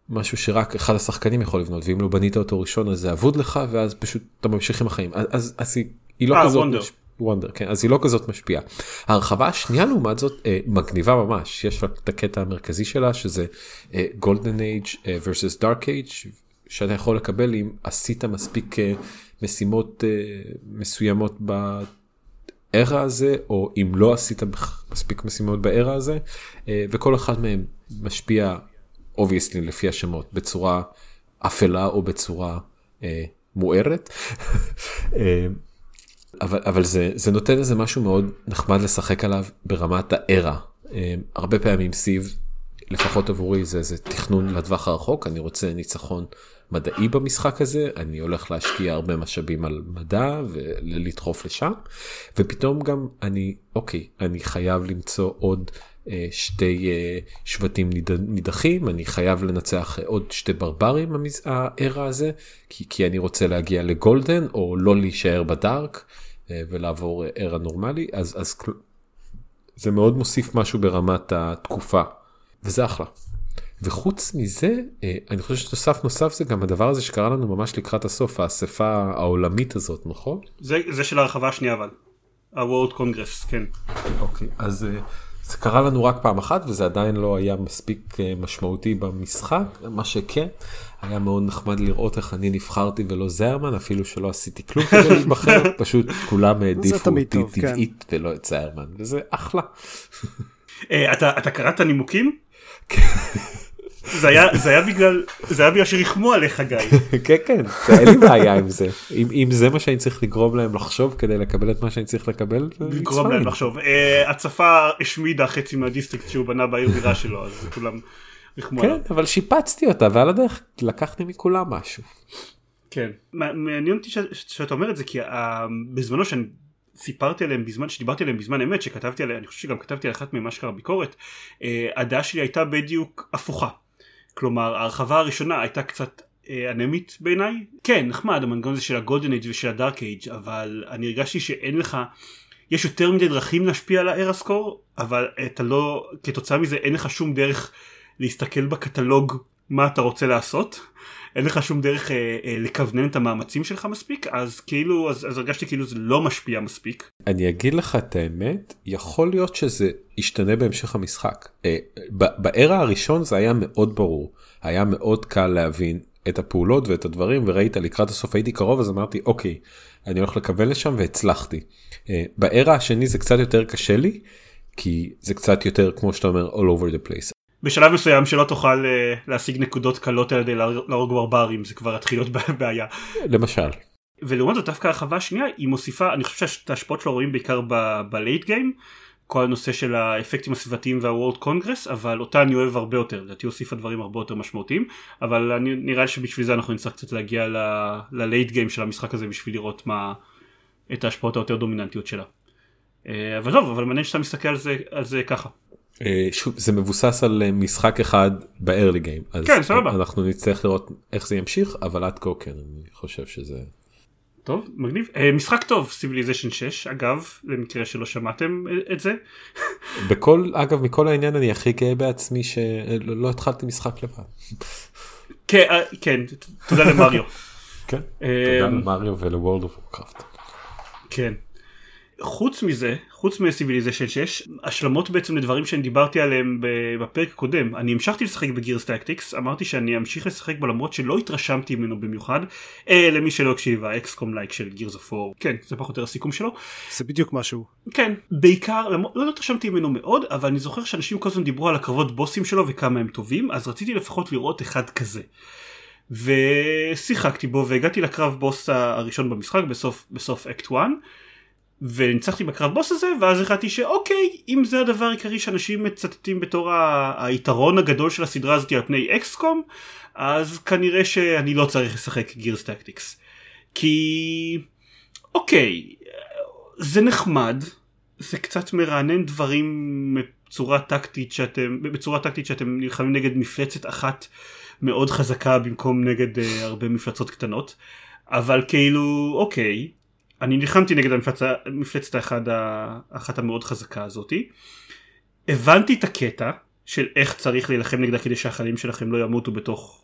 משהו שרק אחד השחקנים יכול לבנות ואם לא בנית אותו ראשון אז זה אבוד לך ואז פשוט אתה ממשיך עם החיים אז, אז, אז היא, היא לא 아, אה, כזאת. וונדר כן אז היא לא כזאת משפיעה. ההרחבה השנייה לעומת זאת אה, מגניבה ממש יש לה את הקטע המרכזי שלה שזה גולדן אייג' versus דארק אייג' שאתה יכול לקבל אם עשית מספיק אה, משימות אה, מסוימות בארה הזה או אם לא עשית מספיק משימות בארה הזה אה, וכל אחד מהם משפיע obviously לפי השמות בצורה אפלה או בצורה אה, מוארת. אבל, אבל זה, זה נותן איזה משהו מאוד נחמד לשחק עליו ברמת הארה. אה, הרבה פעמים Civ, לפחות עבורי זה איזה תכנון לטווח הרחוק, אני רוצה ניצחון מדעי במשחק הזה, אני הולך להשקיע הרבה משאבים על מדע ולדחוף לשם, ופתאום גם אני, אוקיי, אני חייב למצוא עוד אה, שתי אה, שבטים נידחים, אני חייב לנצח עוד שתי ברברים הארה הזה, כי, כי אני רוצה להגיע לגולדן או לא להישאר בדארק. אה, ולעבור ערה נורמלי אז אז זה מאוד מוסיף משהו ברמת התקופה וזה אחלה. וחוץ מזה אה, אני חושב שתוסף נוסף זה גם הדבר הזה שקרה לנו ממש לקראת הסוף האספה העולמית הזאת נכון? זה, זה של הרחבה השנייה אבל. ה-World Congress כן. אוקיי אז אה, זה קרה לנו רק פעם אחת וזה עדיין לא היה מספיק משמעותי במשחק מה שכן היה מאוד נחמד לראות איך אני נבחרתי ולא זרמן אפילו שלא עשיתי כלום כדי להיבחר פשוט כולם העדיפו אותי כן. טבעית ולא את זרמן וזה אחלה. אה, אתה קראת נימוקים? זה היה בגלל זה היה בגלל שריחמו עליך גיא. כן כן אין לי בעיה עם זה אם, זה מה שאני צריך לגרום להם לחשוב כדי לקבל את מה שאני צריך לקבל. לגרום להם לחשוב. אה, הצפה השמידה חצי מהדיסטריקט שהוא בנה בעיר בירה שלו אז כולם כן, אבל שיפצתי אותה ועל הדרך לקחתי מכולם משהו. כן, מעניין אותי שאתה אומר את זה כי בזמנו שאני סיפרתי עליהם בזמן שדיברתי עליהם בזמן אמת שכתבתי עליהם אני חושב שגם כתבתי על אחת ממה שקרה ביקורת אה, הדעה שלי הייתה בדיוק הפוכה כלומר ההרחבה הראשונה הייתה קצת אה, אנמית בעיניי. כן נחמד המנגנון הזה של הגולדן אייג' ושל הדארק אייג' אבל אני הרגשתי שאין לך יש יותר מדי דרכים להשפיע על האר הסקור אבל אתה לא כתוצאה מזה אין לך שום דרך להסתכל בקטלוג מה אתה רוצה לעשות אין לך שום דרך אה, אה, לכוונן את המאמצים שלך מספיק אז כאילו אז, אז הרגשתי כאילו זה לא משפיע מספיק. אני אגיד לך את האמת יכול להיות שזה ישתנה בהמשך המשחק. אה, בארה הראשון זה היה מאוד ברור היה מאוד קל להבין את הפעולות ואת הדברים וראית לקראת הסוף הייתי קרוב אז אמרתי אוקיי אני הולך לכוון לשם והצלחתי. אה, בארה השני זה קצת יותר קשה לי כי זה קצת יותר כמו שאתה אומר all over the place בשלב מסוים שלא תוכל uh, להשיג נקודות קלות על ידי להרוג ברברים זה כבר יתחיל להיות בעיה. למשל. ולעומת זאת דווקא הרחבה השנייה היא מוסיפה אני חושב שאת ההשפעות שלו רואים בעיקר בלייט גיים כל הנושא של האפקטים הסביבתיים והוולד קונגרס אבל אותה אני אוהב הרבה יותר לדעתי הוסיפה דברים הרבה יותר משמעותיים אבל אני, נראה לי שבשביל זה אנחנו נצטרך קצת להגיע ללייט גיים של המשחק הזה בשביל לראות מה את ההשפעות היותר דומיננטיות שלה. אה, אבל טוב אבל מעניין שאתה מסתכל על זה, על זה ככה. אה, שוב זה מבוסס על אה, משחק אחד בארלי גיים כן, סבבה. אנחנו נצטרך לראות איך זה ימשיך אבל עד כה כן אני חושב שזה טוב מגניב uh, משחק טוב Civilization 6 אגב למקרה שלא שמעתם את זה. בכל אגב מכל העניין אני הכי גאה בעצמי שלא לא התחלתי משחק לבד. כן, כן תודה למריו. כן, תודה למריו ול World of Warcraft. כן. חוץ מזה, חוץ מ Civilization 6, השלמות בעצם לדברים שאני דיברתי עליהם בפרק הקודם. אני המשכתי לשחק ב Gears Tactics, אמרתי שאני אמשיך לשחק בו למרות שלא התרשמתי ממנו במיוחד. אה, למי שלא הקשיב, ה XCOM like של Gears of War, כן, זה פחות או יותר הסיכום שלו. זה בדיוק משהו. כן, בעיקר, לא, לא התרשמתי ממנו מאוד, אבל אני זוכר שאנשים כל הזמן דיברו על הקרבות בוסים שלו וכמה הם טובים, אז רציתי לפחות לראות אחד כזה. ושיחקתי בו והגעתי לקרב בוס הראשון במשחק בסוף, בסוף אקט 1 וניצחתי בקרב בוס הזה ואז החלטתי שאוקיי אם זה הדבר העיקרי שאנשים מצטטים בתור היתרון הגדול של הסדרה הזאת על פני XCOM אז כנראה שאני לא צריך לשחק גירס טקטיקס כי אוקיי זה נחמד זה קצת מרענן דברים בצורה טקטית שאתם בצורה טקטית שאתם נלחמים נגד מפלצת אחת מאוד חזקה במקום נגד uh, הרבה מפלצות קטנות. אבל כאילו אוקיי אני נלחמתי נגד המפלצת האחד, האחת המאוד חזקה הזאתי. הבנתי את הקטע של איך צריך להילחם נגדה כדי שהחיילים שלכם לא ימותו בתוך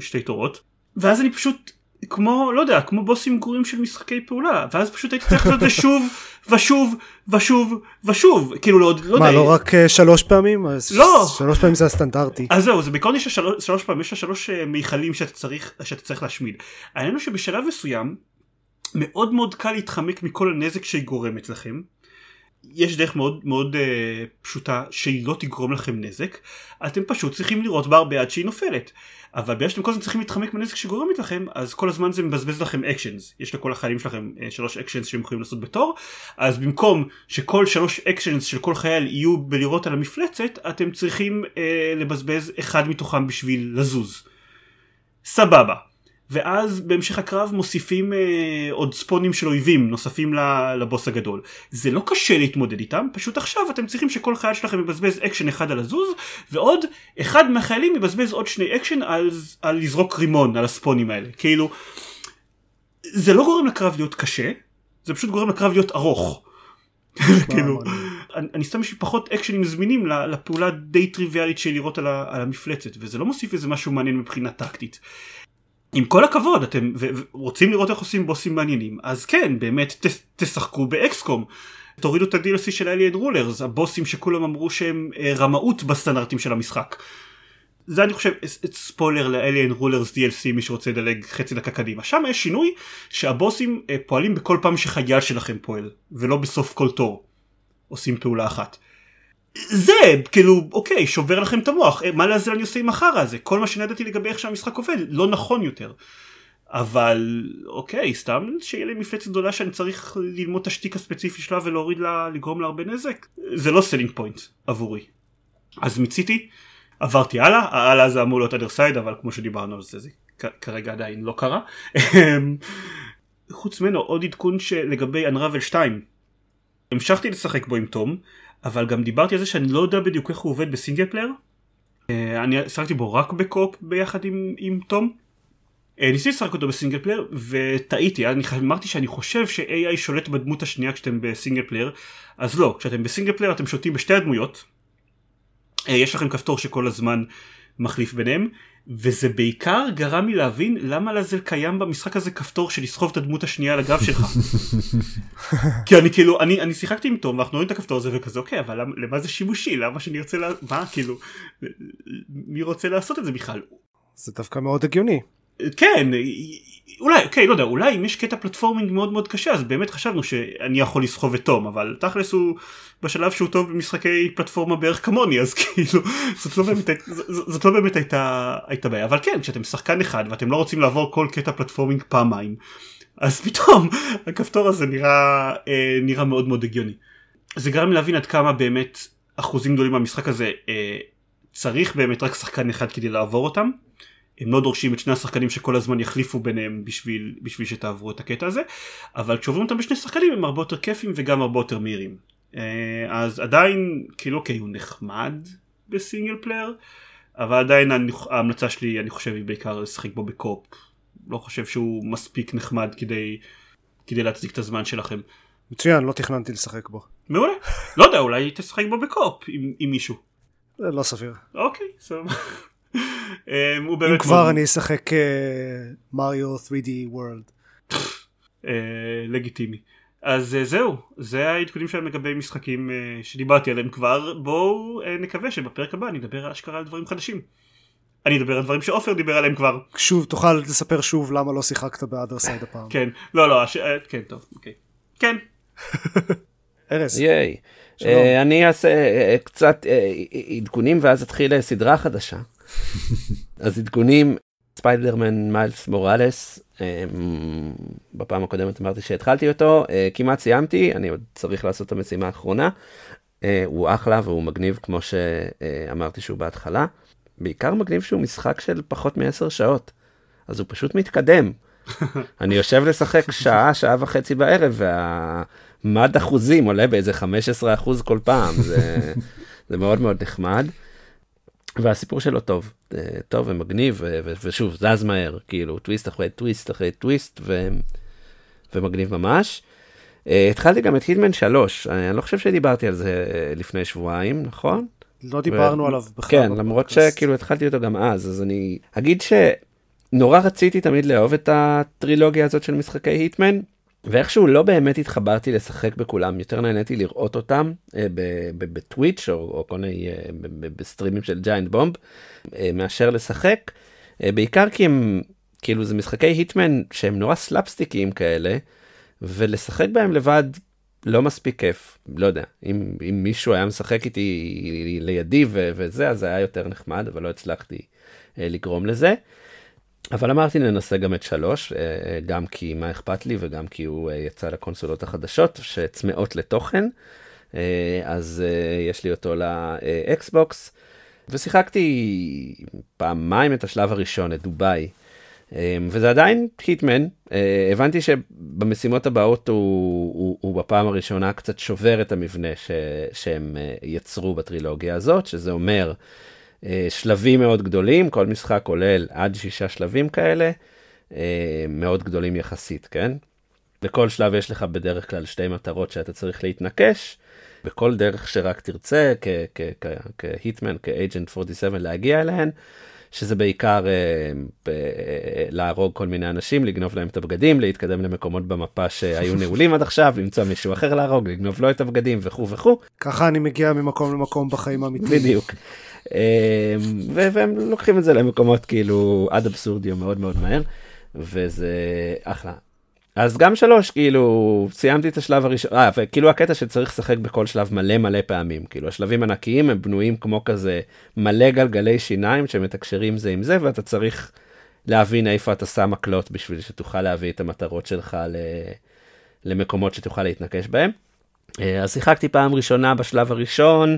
שתי תורות ואז אני פשוט כמו לא יודע כמו בוסים גרועים של משחקי פעולה ואז פשוט הייתי צריך לעשות את זה שוב ושוב ושוב ושוב. כאילו לא, לא מה לא רק uh, שלוש פעמים? לא! שלוש פעמים זה הסטנדרטי. אז זהו זה בעיקרון יש שלוש, שלוש פעמים יש שלוש uh, מיכלים שאתה צריך שאתה צריך להשמיד. העניין הוא שבשלב מסוים מאוד מאוד קל להתחמק מכל הנזק שהיא גורמת לכם. יש דרך מאוד מאוד uh, פשוטה שהיא לא תגרום לכם נזק. אתם פשוט צריכים לראות בה הרבה עד שהיא נופלת. אבל בגלל שאתם כל הזמן צריכים להתחמק מהנזק שגורמת לכם אז כל הזמן זה מבזבז לכם אקשנס יש לכל החיילים שלכם uh, שלוש אקשנס שהם יכולים לעשות בתור. אז במקום שכל שלוש אקשנס של כל חייל יהיו בלירות על המפלצת אתם צריכים uh, לבזבז אחד מתוכם בשביל לזוז. סבבה ואז בהמשך הקרב מוסיפים אה, עוד spawn־ים של אויבים נוספים לבוס הגדול. זה לא קשה להתמודד איתם, פשוט עכשיו אתם צריכים שכל חייל שלכם יבזבז אקשן אחד על הזוז, ועוד אחד מהחיילים יבזבז עוד שני אקשן על, על לזרוק רימון על ה spawn־ים האלה. כאילו, זה לא גורם לקרב להיות קשה, זה פשוט גורם לקרב להיות ארוך. כאילו, אני, אני שם בשביל פחות action־ים זמינים לפעולה די טריוויאלית של לירות על, על המפלצת, וזה לא מוסיף איזה משהו מעניין מבחינה טקטית. עם כל הכבוד אתם רוצים לראות איך עושים בוסים מעניינים אז כן באמת תשחקו באקסקום תורידו את ה-DLC של אליאן רולרס הבוסים שכולם אמרו שהם אה, רמאות בסטנדרטים של המשחק. זה אני חושב ספוילר לאליאן רולרס DLC מי שרוצה לדלג חצי דקה קדימה שם יש שינוי שהבוסים אה, פועלים בכל פעם שחייל שלכם פועל ולא בסוף כל תור עושים פעולה אחת. זה כאילו אוקיי שובר לכם את המוח מה לזה אני עושה עם החרא הזה כל מה שנדעתי לגבי איך שהמשחק עובד לא נכון יותר. אבל אוקיי סתם שיהיה לי מפלצת גדולה שאני צריך ללמוד את השטיק הספציפי שלה ולהוריד לה לגרום לה הרבה נזק זה לא selling point עבורי. אז מיציתי עברתי הלאה הלאה זה אמור להיות other side אבל כמו שדיברנו על זה זה כרגע עדיין לא קרה. חוץ ממנו עוד עדכון לגבי Unravel 2 המשכתי לשחק בו עם תום אבל גם דיברתי על זה שאני לא יודע בדיוק איך הוא עובד ב single player. אה, אני שחקתי בו רק ב co-op ביחד עם, עם תום. אה, ניסיתי לשחק אותו ב single player וטעיתי אני אמרתי שאני חושב ש-AI שולט בדמות השנייה כשאתם ב single player אז לא כשאתם ב single player אתם שולטים בשתי הדמויות. אה, יש לכם כפתור שכל הזמן מחליף ביניהם וזה בעיקר גרם לי להבין למה לזה קיים במשחק הזה כפתור של לסחוב את הדמות השנייה על הגב שלך. כי אני כאילו אני אני שיחקתי עם תום ואנחנו רואים את הכפתור הזה וכזה אוקיי אבל למה, למה זה שימושי למה שאני ארצה לה... מה כאילו מי רוצה לעשות את זה בכלל. זה דווקא מאוד הגיוני. כן אולי אוקיי לא יודע אולי אם יש קטע פלטפורמינג מאוד מאוד קשה אז באמת חשבנו שאני יכול לסחוב את תום אבל תכלס הוא בשלב שהוא טוב במשחקי פלטפורמה בערך כמוני אז כאילו זאת לא באמת, זאת לא באמת הייתה, הייתה בעיה אבל כן כשאתם שחקן אחד ואתם לא רוצים לעבור כל קטע פלטפורמינג פעמיים אז פתאום הכפתור הזה נראה אה, נראה מאוד מאוד הגיוני. זה גרם להבין עד כמה באמת אחוזים גדולים מהמשחק הזה אה, צריך באמת רק שחקן אחד כדי לעבור אותם. הם לא דורשים את שני השחקנים שכל הזמן יחליפו ביניהם בשביל, בשביל שתעברו את הקטע הזה אבל כשעוברים אותם בשני שחקנים הם הרבה יותר כיפים וגם הרבה יותר מהירים אה, אז עדיין כאילו אוקיי הוא נחמד ב single player אבל עדיין ההמלצה שלי אני חושב היא בעיקר לשחק בו ב co-op לא חושב שהוא מספיק נחמד כדי כדי להצדיק את הזמן שלכם. מצוין לא תכננתי לשחק בו. מעולה לא יודע אולי תשחק בו בקופ עם, עם מישהו. לא סביר. אוקיי סבבה. אמ, אם כבר אני אשחק מריו 3D World. לגיטימי. אז זהו, זה העדכונים שלהם לגבי משחקים שדיברתי עליהם כבר, בואו נקווה שבפרק הבא אני אדבר אשכרה על דברים חדשים. אני אדבר על דברים שעופר דיבר עליהם כבר. שוב, תוכל לספר שוב למה לא שיחקת ב Othercide הפעם. כן, לא, לא, כן, טוב, אוקיי. כן. ארז. ייי. אה, אני אעשה אה, קצת אה, עדכונים ואז אתחיל סדרה חדשה. אז עדכונים, Spider-Man Miles Morales, בפעם הקודמת אמרתי שהתחלתי אותו, כמעט סיימתי, אני עוד צריך לעשות את המשימה האחרונה. הוא אחלה והוא מגניב כמו שאמרתי שהוא בהתחלה. בעיקר מגניב שהוא משחק של פחות מעשר שעות, אז הוא פשוט מתקדם. אני יושב לשחק שעה, שעה וחצי בערב, וה... מד אחוזים עולה באיזה 15 אחוז כל פעם, זה, זה מאוד מאוד נחמד. והסיפור שלו טוב, אה, טוב ומגניב, ושוב, זז מהר, כאילו, טוויסט אחרי טוויסט אחרי טוויסט, ו- ומגניב ממש. Uh, התחלתי גם את היטמן 3, אני לא חושב שדיברתי על זה אה, לפני שבועיים, נכון? לא דיברנו ו- עליו בכלל. כן, למרות שכאילו התחלתי אותו גם אז, אז אני אגיד שנורא רציתי תמיד לאהוב את הטרילוגיה הזאת של משחקי Hitman. ואיכשהו לא באמת התחברתי לשחק בכולם, יותר נהניתי לראות אותם אה, ב Twitch או, או כל מיני, אה, בסטרימים של Giant Bomb, אה, מאשר לשחק, בעיקר כי הם, כאילו זה משחקי Hitman שהם נורא סלאפסטיקיים כאלה, ולשחק בהם לבד לא מספיק כיף, לא יודע, אם, אם מישהו היה משחק איתי לידי וזה, אז זה היה יותר נחמד, אבל לא הצלחתי לגרום לזה. אבל אמרתי ננסה גם את שלוש, אה, אה, גם כי מה אכפת לי וגם כי הוא אה, יצא לקונסולות החדשות שצמאות לתוכן, אז יש לי אותו לאקסבוקס, ושיחקתי פעמיים את השלב הראשון, את דובאי, וזה עדיין היטמן, הבנתי שבמשימות הבאות הוא, הוא, הוא בפעם הראשונה קצת שובר את המבנה ש, שהם יצרו בטרילוגיה הזאת, שזה אומר, שלבים מאוד גדולים, כל משחק כולל עד שישה שלבים כאלה, אה, מאוד גדולים יחסית, כן? בכל שלב יש לך בדרך כלל שתי מטרות שאתה צריך להתנקש, בכל דרך שרק תרצה, כהיטמן, כאג'נט 47 להגיע אליהן, שזה בעיקר אה, אה, להרוג כל מיני אנשים, לגנוב להם את הבגדים, להתקדם למקומות במפה שהיו נעולים עד עכשיו, למצוא מישהו אחר להרוג, לגנוב לו את הבגדים וכו' וכו'. ככה אני מגיע ממקום למקום בחיים האמיתיים. בדיוק. אמ, והם לוקחים את זה למקומות כאילו עד אבסורדיו מאוד מאוד מהר, וזה אחלה. אז גם שלוש, כאילו, סיימתי את השלב הראשון, אה, וכאילו הקטע שצריך לשחק בכל שלב מלא מלא פעמים, כאילו השלבים ענקיים הם בנויים כמו כזה מלא גלגלי שיניים שמתקשרים זה עם זה, ואתה צריך להבין איפה אתה שם מקלות בשביל שתוכל להביא את המטרות שלך ל... למקומות שתוכל להתנקש בהם. אה, אז שיחקתי פעם ראשונה בשלב הראשון,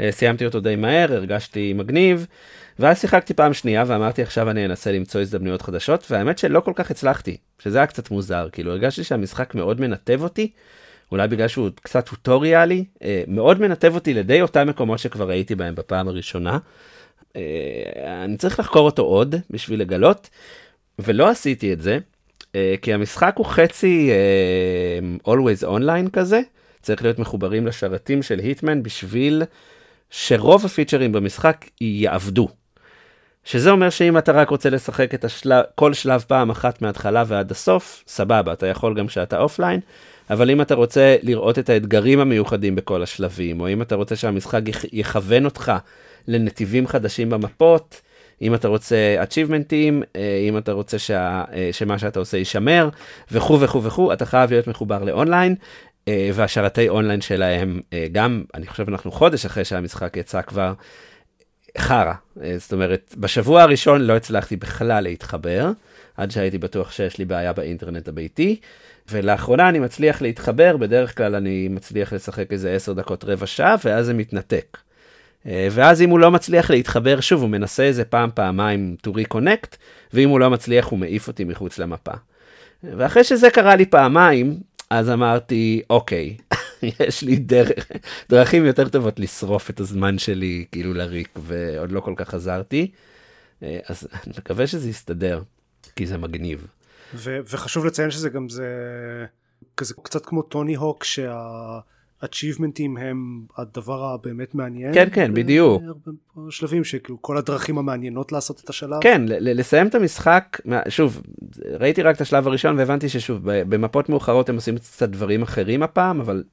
אה, סיימתי אותו די מהר, הרגשתי מגניב, ואז שיחקתי פעם שנייה ואמרתי עכשיו אני אנסה למצוא הזדמנויות חדשות, והאמת שלא כל כך הצלחתי, שזה היה קצת מוזר, כאילו הרגשתי שהמשחק מאוד מנתב אותי, אולי בגלל שהוא קצת טוטוריאלי, אה, מאוד מנתב אותי לדי אותם מקומות שכבר הייתי בהם בפעם הראשונה. אה, אני צריך לחקור אותו עוד בשביל לגלות, ולא עשיתי את זה, כי המשחק הוא חצי always online כזה, צריך להיות מחוברים לשרתים של היטמן בשביל שרוב הפיצ'רים במשחק יעבדו. שזה אומר שאם אתה רק רוצה לשחק את השלב, כל שלב פעם אחת מההתחלה ועד הסוף, סבבה, אתה יכול גם כשאתה אופליין, אבל אם אתה רוצה לראות את האתגרים המיוחדים בכל השלבים, או אם אתה רוצה שהמשחק יכוון אותך לנתיבים חדשים במפות, אם אתה רוצה achievementים, אה, אם אתה רוצה שה, אה, שמה שאתה עושה יישמר, וכו' וכו' וכו', אתה חייב להיות מחובר לאונליין, אה, והשרתי אונליין שלהם, גם, אני חושב אנחנו חודש אחרי שהמשחק יצא כבר, חרא. אה, זאת אומרת, בשבוע הראשון לא הצלחתי בכלל להתחבר, עד שהייתי בטוח שיש לי בעיה באינטרנט הביתי, ולאחרונה אני מצליח להתחבר, בדרך כלל אני מצליח לשחק איזה 10 דקות רבע שעה, ואז זה מתנתק. ואז אם הוא לא מצליח להתחבר שוב, הוא מנסה איזה פעם, פעמיים to reconnect, ואם הוא לא מצליח, הוא מעיף אותי מחוץ למפה. ואחרי שזה קרה לי פעמיים, אז אמרתי, אוקיי, יש לי דרך, דרכים יותר טובות לשרוף את הזמן שלי כאילו לריק, ועוד לא כל כך עזרתי. אה, אז אני מקווה שזה יסתדר, כי זה מגניב. ו- וחשוב לציין שזה גם זה כזה קצת כמו טוני הוק, שהאדם achievementים הם הדבר הבאמת מעניין. כן, כן, בדיוק. שלבים שכאילו כל הדרכים המעניינות לעשות את השלב. כן, לסיים את המשחק, שוב, ראיתי רק את השלב הראשון והבנתי ששוב, במפות מאוחרות הם עושים קצת דברים אחרים הפעם, אבל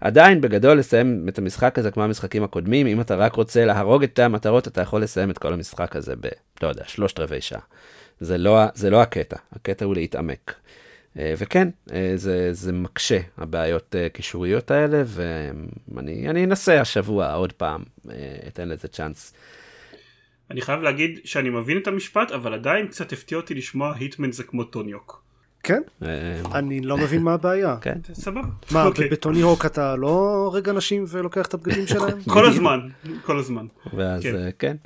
עדיין בגדול לסיים את המשחק הזה כמו המשחקים הקודמים, אם אתה רק רוצה להרוג את המטרות, אתה יכול לסיים את כל המשחק הזה ב, לא יודע, שלושת רבעי שעה. זה לא, זה לא הקטע, הקטע הוא להתעמק. וכן, זה, זה מקשה, הבעיות קישוריות האלה, ואני אנסה השבוע עוד פעם, אתן לזה צ'אנס. אני חייב להגיד שאני מבין את המשפט, אבל עדיין קצת הפתיע אותי לשמוע היטמן זה כמו טוניוק. כן? אני לא מבין מה הבעיה. כן. סבבה. מה, אוקיי. בטוני הוק אתה לא הורג אנשים ולוקח את הבגדים שלהם? כל הזמן, כל הזמן. ואז כן.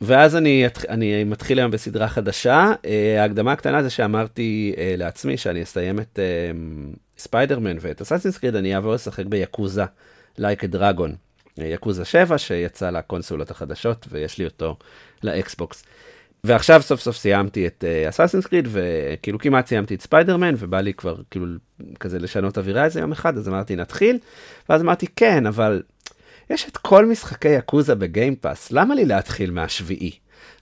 ואז אני, אני מתחיל היום בסדרה חדשה. Uh, ההקדמה הקטנה זה שאמרתי אה, לעצמי שאני אסיים את אה, Spider-Man ואת Assassin's Creed, אני אעבור לשחק ב Yakuza, Like a Dragon. Yakuza 7 שיצא לקונסולות החדשות ויש לי אותו ל Xbox. ועכשיו סוף סוף סיימתי את Assassin's אה, Creed וכאילו כמעט סיימתי את ספיידרמן ובא לי כבר כאילו כזה לשנות אווירה איזה יום אחד אז אמרתי נתחיל ואז אמרתי כן אבל יש את כל משחקי Yakuza ב Game Pass, למה לי להתחיל מהשביעי?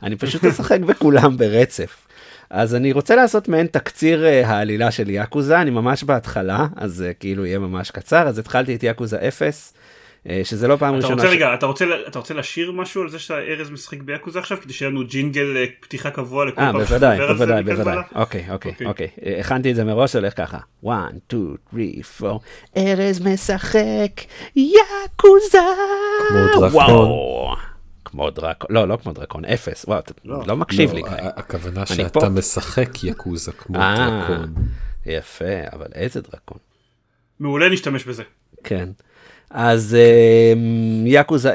אני פשוט אשחק בכולם ברצף. אז אני רוצה לעשות מעין תקציר uh, העלילה של יאקוזה, אני ממש בהתחלה, אז uh, כאילו יהיה ממש קצר, אז התחלתי את יאקוזה 0, uh, שזה לא פעם אתה ראשונה. רוצה ש... רגע, אתה רוצה, אתה רוצה לשיר משהו על זה שאתה ארז משחק ביאקוזה עכשיו, כדי שיהיה לנו ג'ינגל uh, פתיחה קבוע לכל פעם בוודאי, בוודאי, בוודאי, אוקיי, אוקיי, אוקיי, הכנתי את זה מראש, הולך ככה, 1, 2, 3, 4, ארז משחק יאקוזה, כמו דרקון. כמו דרקון, לא, לא כמו דרקון, אפס, וואו, אתה לא, לא מקשיב לא, לי. הכוונה שאתה פה. משחק Yakuza כמו אה, דרקון. יפה, אבל איזה דרקון. מעולה, נשתמש בזה. כן. אז Yakuza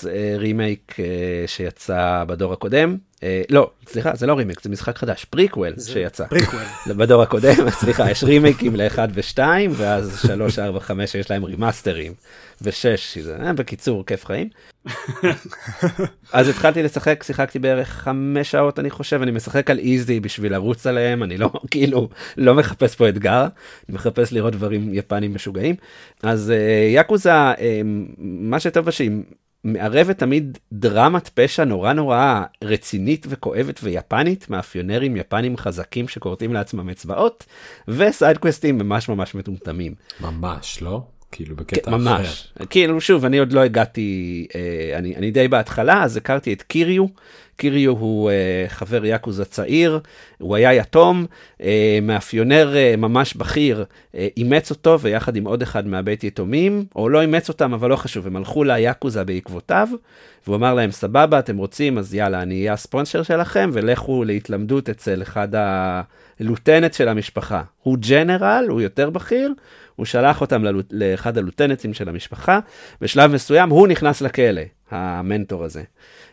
אפס, רימייק שיצא בדור הקודם. לא, סליחה, זה לא רימייק, זה משחק חדש, פריקוול שיצא. פריקוול. בדור הקודם, סליחה, יש רימייקים ל-1 ו-2, ואז 3, 4, 5 יש להם רימאסטרים, ו-6, שזה בקיצור, כיף חיים. אז התחלתי לשחק, שיחקתי בערך 5 שעות אני חושב, אני משחק על איזי בשביל לרוץ עליהם, אני לא, כאילו, לא מחפש פה אתגר, אני מחפש לראות דברים יפנים משוגעים. אז יאקוזה, מה שטוב שהיא מערבת תמיד דרמת פשע נורא נורא רצינית וכואבת ויפנית, מאפיונרים יפנים חזקים שכורתים לעצמם אצבעות, וסיידקווסטים ממש ממש מטומטמים. ממש, לא? כאילו בקטע ממש. אחר. כאילו שוב, אני עוד לא הגעתי, אה, אני, אני די בהתחלה, אז הכרתי את קיריו. קיריו הוא אה, חבר יאקוזה צעיר, הוא היה יתום, אה, מאפיונר אה, ממש בכיר, אה, אימץ אותו ויחד עם עוד אחד מהבית יתומים, או לא אימץ אותם, אבל לא חשוב, הם הלכו ליאקוזה בעקבותיו, והוא אמר להם, סבבה, אתם רוצים, אז יאללה, אני אהיה הספונסר שלכם, ולכו להתלמדות אצל אחד הלוטנט של המשפחה. הוא ג'נרל, הוא יותר בכיר, הוא שלח אותם לאחד הלוטנטים של המשפחה, בשלב מסוים הוא נכנס לכלא, המנטור הזה.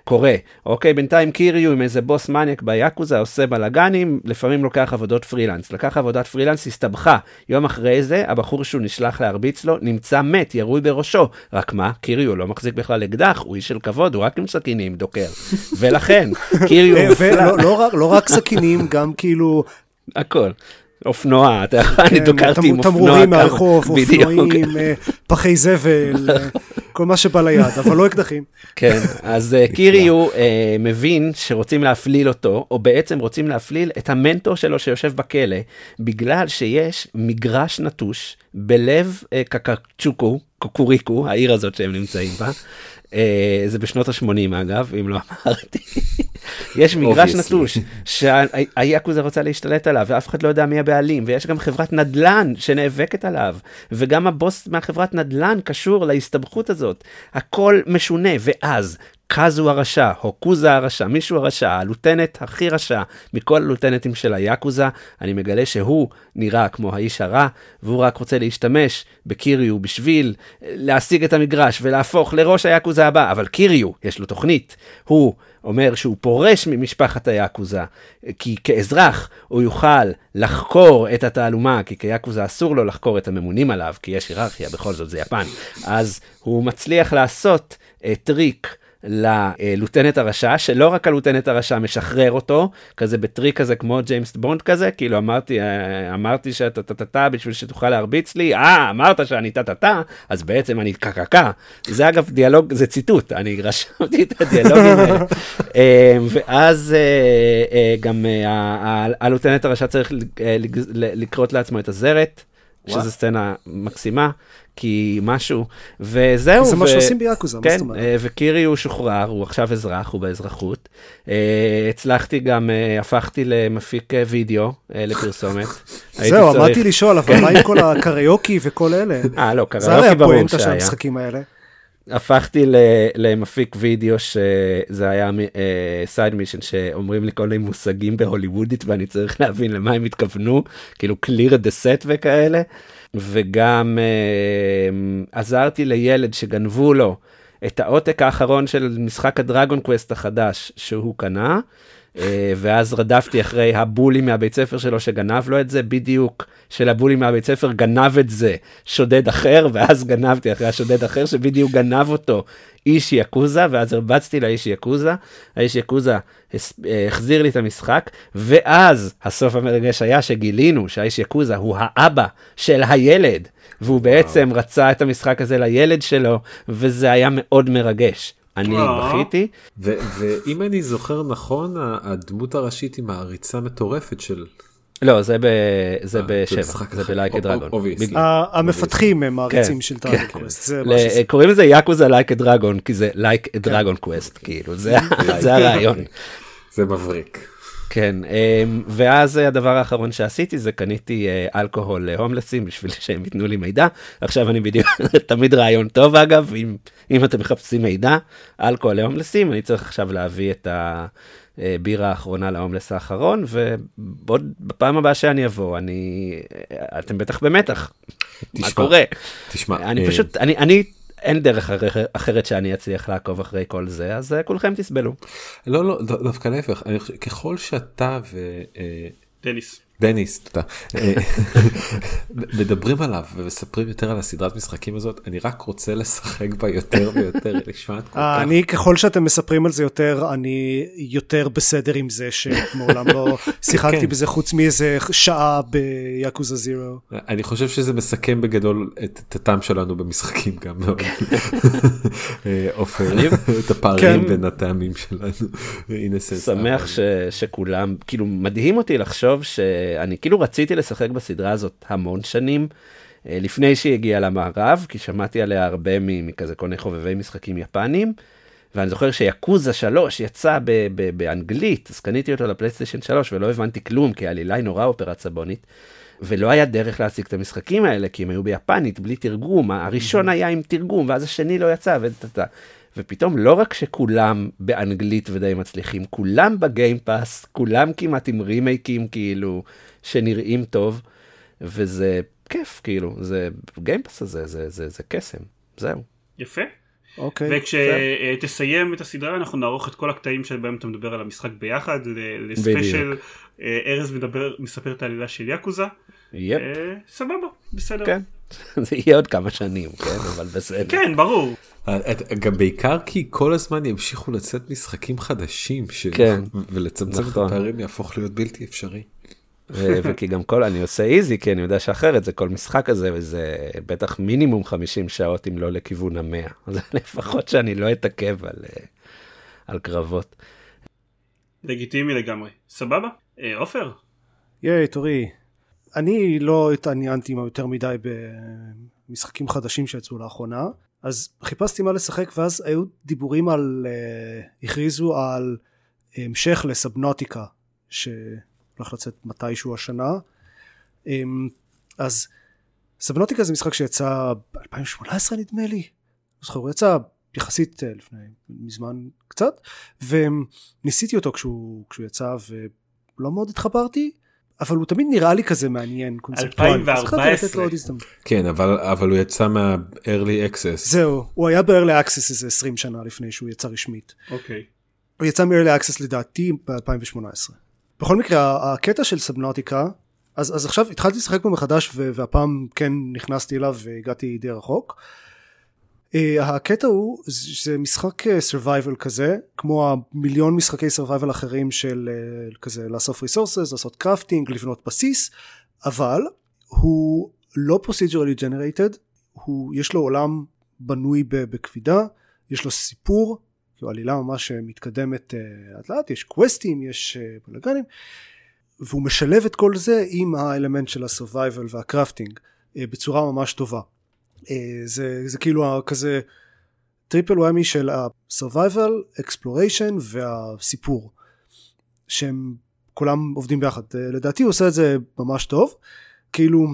קורה, אוקיי, בינתיים קיריו עם איזה בוס מניאק ביאקוזה עושה בלאגנים, לפעמים לוקח עבודות פרילנס. לקח עבודת פרילנס, הסתבכה. יום אחרי זה, הבחור שהוא נשלח להרביץ לו, נמצא מת, ירוי בראשו. רק מה, קיריו לא מחזיק בכלל אקדח, הוא איש של כבוד, הוא רק עם סכינים דוקר. ולכן, קיריו... ולא לא, לא רק סכינים, גם כאילו... הכל. אופנוע, אתה יכול, אני דוקרתי עם אופנוע. תמרורים מהרחוב, אופנועים, אה, פחי זבל, אה, כל מה שבא ליד, אבל לא אקדחים. כן, אז אה, קיריו מבין שרוצים להפליל אותו, או בעצם רוצים להפליל את המנטור שלו שיושב בכלא, בגלל שיש מגרש נטוש בלב קקצ'וקו, קוקוריקו, העיר הזאת שהם נמצאים בה. זה בשנות ה-80 אגב, אם לא אמרתי. יש מגרש נטוש שהיאקוזה רוצה להשתלט עליו ואף אחד לא יודע מי הבעלים ויש גם חברת נדל"ן שנאבקת עליו וגם הבוס מהחברת נדל"ן קשור להסתבכות הזאת הכל משונה ואז קאזו הרשע, או קוזה הרשע, מישהו הרשע, הלוטנט הכי רשע מכל הלוטנטים של היאקוזה, אני מגלה שהוא נראה כמו האיש הרע, והוא רק רוצה להשתמש בקיריו בשביל להשיג את המגרש ולהפוך לראש היאקוזה הבא, אבל קיריו, יש לו תוכנית, הוא אומר שהוא פורש ממשפחת היאקוזה, כי כאזרח הוא יוכל לחקור את התעלומה, כי כיאקוזה אסור לו לחקור את הממונים עליו, כי יש היררכיה, בכל זאת זה יפן, אז הוא מצליח לעשות אה, טריק. ל lieutenant הרשע, שלא רק ה lieutenant הרשע משחרר אותו, כזה בטריק כזה כמו ג'יימס בונד כזה, כאילו אמרתי, אה, אמרתי שאתה טה-טה-טה בשביל שתוכל להרביץ לי, אה, אמרת שאני טה-טה-טה, אז בעצם אני קקקה. זה אגב דיאלוג, זה ציטוט, אני רשמתי את הדיאלוגים האלה. אה, ואז אה, גם הלוטנט הרשע צריך לקרות לעצמו את הזרת. שזה סצנה מקסימה, כי משהו, וזהו. זה מה שעושים ביאקוזה, כן, מה זאת אומרת? אה, וקירי הוא שוחרר, הוא עכשיו אזרח, הוא באזרחות. אה, הצלחתי גם, אה, הפכתי למפיק וידאו לפרסומת. זהו, עמדתי לשאול, אבל מה עם כל הקריוקי וכל אלה? אה, לא, קריוקי ברור שהיה. זה הרי הפואנטה של המשחקים האלה. הפכתי למפיק וידאו שזה היה side mission שאומרים לי כל מיני מושגים בהוליוודית ואני צריך להבין למה הם התכוונו כאילו clear the set וכאלה וגם אה, עזרתי לילד שגנבו לו את העותק האחרון של משחק ה Dragon Quest החדש שהוא קנה. Uh, ואז רדפתי אחרי הבולי מהבית ספר שלו שגנב לו את זה, בדיוק של הבולי מהבית ספר גנב את זה שודד אחר, ואז גנבתי אחרי השודד אחר שבדיוק גנב אותו איש יקוזה, ואז הרבצתי לאיש יקוזה, האיש יקוזה החזיר לי את המשחק, ואז הסוף המרגש היה שגילינו שהאיש יקוזה הוא האבא של הילד, והוא בעצם וואו. רצה את המשחק הזה לילד שלו, וזה היה מאוד מרגש. אני בכיתי. ואם אני זוכר נכון, הדמות הראשית היא מעריצה מטורפת של לא זה ב... זה אה, בשבע, זה ב Like a Dragon. המפתחים הם מעריצים כן, של Dragon כן. Quest. קוראים לזה Yakuza Like a Dragon כי זה like Dragon Quest כאילו זה הרעיון. זה מבריק. כן אמ, ואז הדבר האחרון שעשיתי זה קניתי אה, אלכוהול להומלסים בשביל שהם ייתנו לי מידע עכשיו אני בדיוק תמיד רעיון טוב אגב אם אם אתם מחפשים מידע אלכוהול להומלסים אני צריך עכשיו להביא את ה... בירה האחרונה להומלס האחרון, ובעוד, בפעם הבאה שאני אבוא, אני, אתם בטח במתח. תשמע, מה קורה? תשמע, אני אה... פשוט, אני, אני, אין דרך אחרת שאני אצליח לעקוב אחרי כל זה, אז אה, כולכם תסבלו. לא, לא, דווקא להפך, ככל שאתה ו... אה, דניס. דניס, תודה. מדברים עליו ומספרים יותר על הסדרת משחקים הזאת, אני רק רוצה לשחק בה יותר ויותר, נשמעת כל כך. אני, ככל שאתם מספרים על זה יותר, אני יותר בסדר עם זה שמעולם לא שיחקתי כן. בזה חוץ מאיזה שעה ביאקוזה זירו. אני חושב שזה מסכם בגדול את הטעם שלנו במשחקים גם מאוד. אה, עופר, את הפערים כן. בין הטעמים שלנו. שמח שכולם, כאילו מדהים אותי לחשוב ש... אני כאילו רציתי לשחק בסדרה הזאת המון שנים, אה, לפני שהיא הגיעה למערב, כי שמעתי עליה הרבה מכזה כל מיני חובבי משחקים יפנים. ואני זוכר שיאקוזה 3 יצא ב- ב- באנגלית, אז קניתי אותו לפלייסטיישן 3 ולא הבנתי כלום, כי העלילה היא נורא אופרת סבונית. ולא היה דרך להשיג את המשחקים האלה, כי הם היו ביפנית, בלי תרגום, הראשון היה עם תרגום, ואז השני לא יצא, ו... ופתאום לא רק שכולם באנגלית ודי מצליחים, כולם בגיימפאס, כולם כמעט עם רימייקים כאילו שנראים טוב, וזה כיף כאילו, זה גיימפאס הזה, זה, זה, זה קסם, זהו. יפה. אוקיי. וכשתסיים את הסדרה אנחנו נערוך את כל הקטעים שבהם אתה מדבר על המשחק ביחד לספיישל אה, ארז מדבר מספר את העלילה של יאקוזה. יפ. אה, סבבה בסדר. כן. זה יהיה עוד כמה שנים כן אבל בסדר. כן ברור. גם בעיקר כי כל הזמן ימשיכו לצאת משחקים חדשים ש... כן, ולצמצם נכון. את הפערים יהפוך להיות בלתי אפשרי. וכי גם כל אני עושה איזי כי אני יודע שאחרת זה כל משחק הזה וזה בטח מינימום 50 שעות אם לא לכיוון המאה אז לפחות שאני לא אתעכב על, אה, על קרבות. לגיטימי לגמרי סבבה אה, עופר. ייי תורי. אני לא התעניינתי יותר מדי במשחקים חדשים שיצאו לאחרונה אז חיפשתי מה לשחק ואז היו דיבורים על uh, הכריזו על המשך לסבנוטיקה שהולך לצאת מתישהו השנה. um, אז סבנוטיקה זה משחק שיצא ב-2018 נדמה לי. זוכר הוא יצא יחסית uh, לפני מזמן קצת וניסיתי אותו כשהוא, כשהוא יצא ולא מאוד התחברתי אבל הוא תמיד נראה לי כזה מעניין 2014 כן אבל אבל הוא יצא מה-early access. זהו הוא היה ב-early access איזה 20 שנה לפני שהוא יצא רשמית. אוקיי. הוא יצא מ-early access לדעתי ב-2018 בכל מקרה הקטע של סבנוטיקה אז, אז עכשיו התחלתי לשחק בו מחדש והפעם כן נכנסתי אליו והגעתי די רחוק הקטע הוא זה משחק survival כזה כמו המיליון משחקי survival אחרים של uh, כזה לאסוף resources לעשות קרפטינג לבנות בסיס אבל הוא לא procedurally generated הוא יש לו עולם בנוי בקפידה יש לו סיפור כאילו עלילה ממש מתקדמת לאט לאט יש קווסטים יש בלאגנים והוא משלב את כל זה עם האלמנט של ה survival וה crafting בצורה ממש טובה. אה, זה, זה כאילו כזה triple whammy של ה-survival, exploration והסיפור שהם כולם עובדים ביחד. אה, לדעתי הוא עושה את זה ממש טוב. כאילו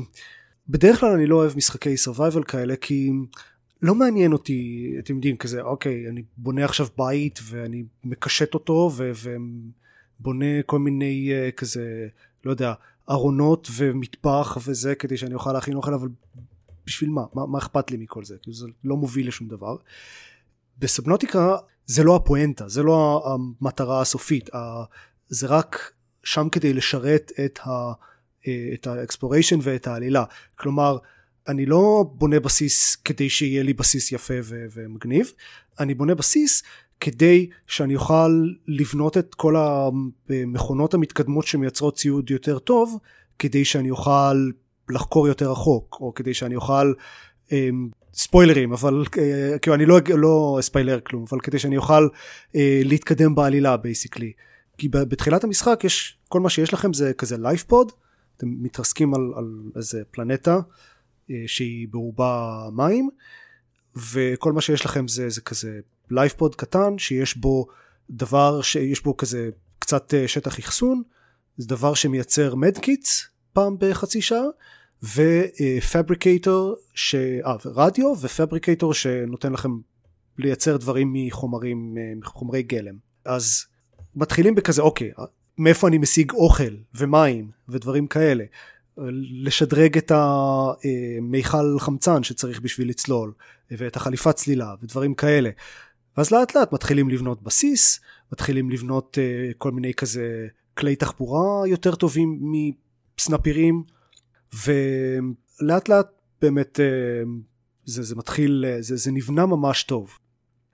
בדרך כלל אני לא אוהב משחקי survival כאלה כי לא מעניין אותי אתם יודעים כזה אוקיי אני בונה עכשיו בית ואני מקשט אותו ובונה כל מיני uh, כזה לא יודע ארונות ומטבח וזה כדי שאני אוכל להכין אוכל אבל בשביל מה? מה? מה אכפת לי מכל זה? כאילו זה לא מוביל לשום דבר. ב Subnautica זה לא הפואנטה, זה לא המטרה הסופית, זה רק שם כדי לשרת את, ה, את ה exploration ואת העלילה. כלומר, אני לא בונה בסיס כדי שיהיה לי בסיס יפה ו- ומגניב, אני בונה בסיס כדי שאני אוכל לבנות את כל המכונות המתקדמות שמייצרות ציוד יותר טוב, כדי שאני אוכל לחקור יותר רחוק או כדי שאני אוכל אמ, ספוילרים אבל אה, כאילו אני לא לא ספיילר כלום אבל כדי שאני אוכל אה, להתקדם בעלילה basically כי בתחילת המשחק יש כל מה שיש לכם זה כזה life pod אתם מתרסקים על, על איזה פלנטה אה, שהיא ברובה מים וכל מה שיש לכם זה, זה כזה life pod קטן שיש בו דבר שיש בו כזה קצת שטח אחסון זה דבר שמייצר medkits פעם בחצי שעה ופבריקטור, ש... אה, רדיו ופבריקטור שנותן לכם לייצר דברים מחומרים, מחומרי גלם. אז מתחילים בכזה, אוקיי, מאיפה אני משיג אוכל ומים ודברים כאלה. לשדרג את המיכל חמצן שצריך בשביל לצלול ואת החליפת צלילה ודברים כאלה. ואז לאט לאט מתחילים לבנות בסיס, מתחילים לבנות uh, כל מיני כזה כלי תחבורה יותר טובים מסנפירים ולאט לאט באמת אה, זה, זה מתחיל, אה, זה, זה נבנה ממש טוב.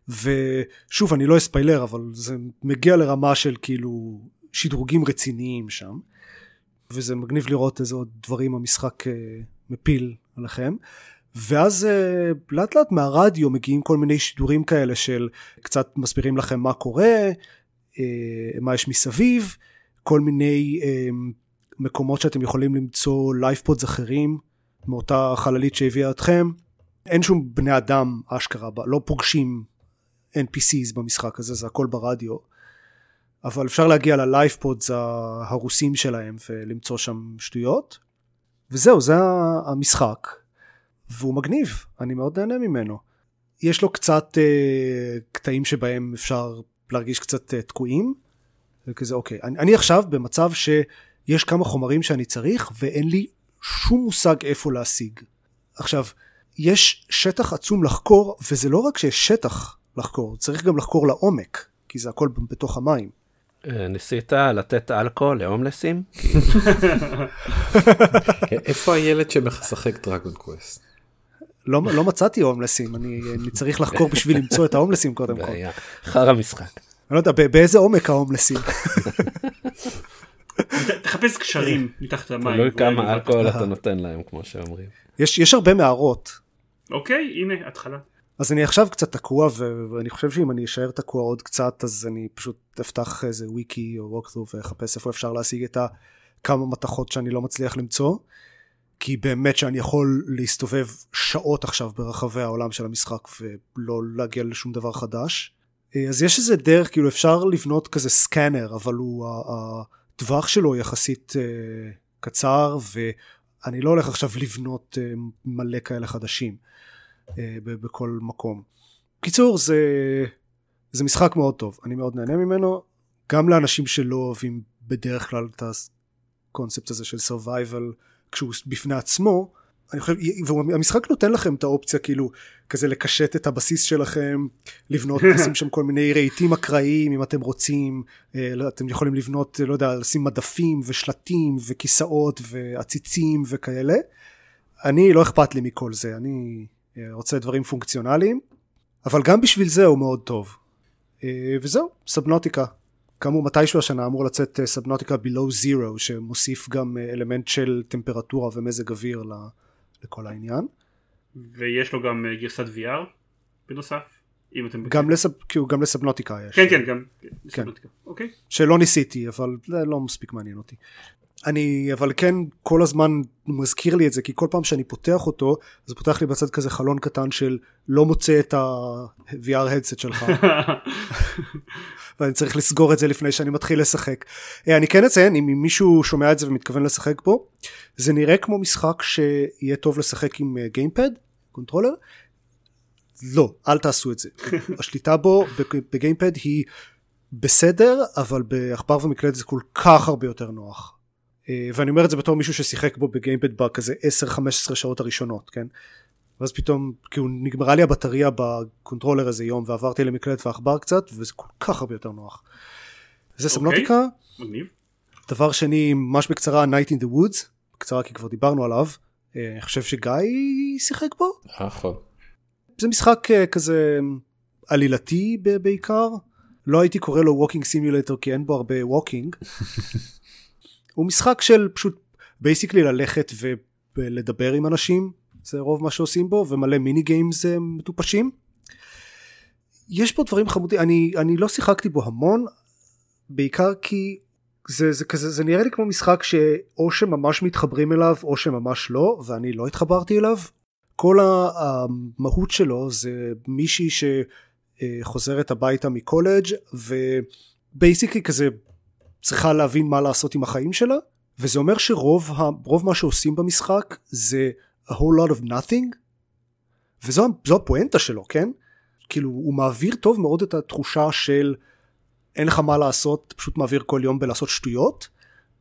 ושוב אני לא אספיילר אבל זה מגיע לרמה של כאילו שדרוגים רציניים שם וזה מגניב לראות איזה עוד דברים המשחק אה, מפיל עליכם ואז לאט לאט מהרדיו מגיעים כל מיני שידורים כאלה של קצת מסבירים לכם מה קורה מה יש מסביב כל מיני מקומות שאתם יכולים למצוא life pods אחרים מאותה חללית שהביאה אתכם. אין שום בני אדם אשכרה, לא פוגשים NPCs במשחק הזה, זה הכל ברדיו. אבל אפשר להגיע ל life pods הרוסים שלהם ולמצוא שם שטויות. וזהו, זה המשחק. והוא מגניב, אני מאוד נהנה ממנו. יש לו קצת אה, קטעים שבהם אפשר להרגיש קצת אה, תקועים. וכזה אוקיי, אני, אני עכשיו במצב ש... יש כמה חומרים שאני צריך ואין לי שום מושג איפה להשיג. עכשיו, יש שטח עצום לחקור, וזה לא רק שיש שטח לחקור, צריך גם לחקור לעומק, כי זה הכל בתוך המים. אה, ניסית לתת אלכוהול להומלסים? כן, איפה הילד שמשחק דרגון קווסט? לא, לא מצאתי הומלסים, אני, אני צריך לחקור בשביל למצוא את ההומלסים קודם כל. חרא משחק. אני לא יודע, באיזה עומק ההומלסים? תחפש קשרים מתחת למים. תלוי כמה אלכוהול אתה נותן להם כמו שאומרים. יש הרבה מערות. אוקיי הנה התחלה. אז אני עכשיו קצת תקוע ואני חושב שאם אני אשאר תקוע עוד קצת אז אני פשוט אפתח איזה וויקי או ווקטרו ואחפש איפה אפשר להשיג את הכמה מתכות שאני לא מצליח למצוא. כי באמת שאני יכול להסתובב שעות עכשיו ברחבי העולם של המשחק ולא להגיע לשום דבר חדש. אז יש איזה דרך כאילו אפשר לבנות כזה סקאנר אבל הוא הטווח שלו יחסית uh, קצר ואני לא הולך עכשיו לבנות uh, מלא כאלה חדשים uh, בכל מקום. קיצור זה, זה משחק מאוד טוב אני מאוד נהנה ממנו גם לאנשים שלא אוהבים בדרך כלל את הקונספט הזה של survival כשהוא בפני עצמו אני חושב, והמשחק נותן לכם את האופציה כאילו כזה לקשט את הבסיס שלכם, לבנות, לשים שם כל מיני רהיטים אקראיים אם אתם רוצים, אה, לא, אתם יכולים לבנות, לא יודע, לשים מדפים ושלטים וכיסאות ועציצים וכאלה. אני, לא אכפת לי מכל זה, אני אה, רוצה דברים פונקציונליים, אבל גם בשביל זה הוא מאוד טוב. אה, וזהו, סבנוטיקה. כאמור מתישהו השנה אמור לצאת סבנוטיקה below zero שמוסיף גם אלמנט של טמפרטורה ומזג אוויר לכל העניין. ויש לו גם גרסת VR בנוסף. אם אתם גם, לסב, גם לסבנוטיקה יש. כן כן גם כן. אוקיי. שלא ניסיתי אבל זה לא מספיק מעניין אותי. אני אבל כן כל הזמן מזכיר לי את זה כי כל פעם שאני פותח אותו זה פותח לי בצד כזה חלון קטן של לא מוצא את ה-VR headset שלך ואני צריך לסגור את זה לפני שאני מתחיל לשחק. אה, אני כן אציין אם מישהו שומע את זה ומתכוון לשחק בו זה נראה כמו משחק שיהיה טוב לשחק עם gamepad אה, controller? לא אל תעשו את זה. השליטה בו ב gamepad היא בסדר אבל בעכבר ומקלדת זה כל כך הרבה יותר נוח. אה, ואני אומר את זה בתור מישהו ששיחק בו ב gamepad בכזה 10-15 שעות הראשונות כן ואז פתאום כאילו נגמרה לי הבטריה ב controller איזה יום ועברתי למקלדת ועכבר קצת וזה כל כך הרבה יותר נוח. זה okay. אוקיי. סמנטיקה. מגניב. דבר שני ממש בקצרה Night in the Woods בקצרה כי כבר דיברנו עליו אה, אני חושב שגיא שיחק בו. נכון. זה משחק אה, כזה עלילתי בעיקר לא הייתי קורא לו walking simulator כי אין בו הרבה walking הוא משחק של פשוט basically ללכת ולדבר עם אנשים זה רוב מה שעושים בו ומלא mini games אה, מטופשים. יש פה דברים חמודים אני אני לא שיחקתי בו המון בעיקר כי זה זה כזה זה נראה לי כמו משחק שאו שממש מתחברים אליו או שממש לא ואני לא התחברתי אליו כל המהות שלו זה מישהי שחוזרת הביתה מקולג' ובייסיקלי כזה צריכה להבין מה לעשות עם החיים שלה וזה אומר שרוב רוב מה שעושים במשחק זה a whole lot of nothing וזו הפואנטה שלו כן כאילו הוא מעביר טוב מאוד את התחושה של אין לך מה לעשות פשוט מעביר כל יום בלעשות שטויות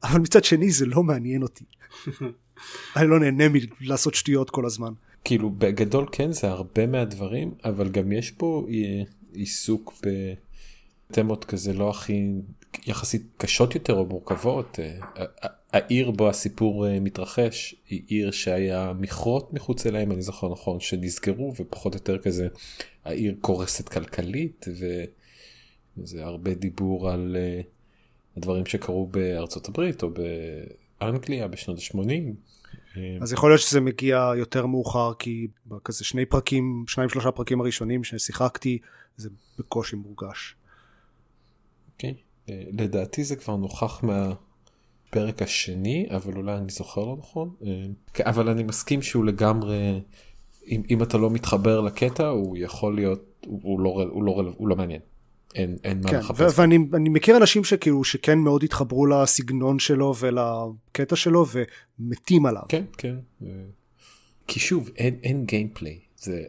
אבל מצד שני זה לא מעניין אותי אני לא נהנה מלעשות שטויות כל הזמן. כאילו בגדול כן זה הרבה מהדברים אבל גם יש פה עיסוק בתמות כזה לא הכי יחסית קשות יותר או מורכבות. אה, העיר בו הסיפור אה, מתרחש היא עיר שהיה מכרות מחוץ אליהם אני זוכר נכון שנסגרו ופחות או יותר כזה העיר קורסת כלכלית וזה הרבה דיבור על אה, הדברים שקרו בארצות הברית או באנגליה בשנות ה-80 אז יכול להיות שזה מגיע יותר מאוחר כי בכזה שני פרקים שניים שלושה פרקים הראשונים ששיחקתי זה בקושי מורגש. okay. אה, לדעתי זה כבר נוכח מהפרק השני אבל אולי אני זוכר לא נכון אה, אבל אני מסכים שהוא לגמרי אם, אם אתה לא מתחבר לקטע הוא יכול להיות הוא, הוא לא הוא לא הוא לא מעניין. אין, אין כן, מה לחפש. ואני מכיר אנשים שכאילו שכן מאוד התחברו לסגנון שלו ולקטע שלו ומתים עליו. כן, כן. כי שוב, אין, אין גיימפליי. זה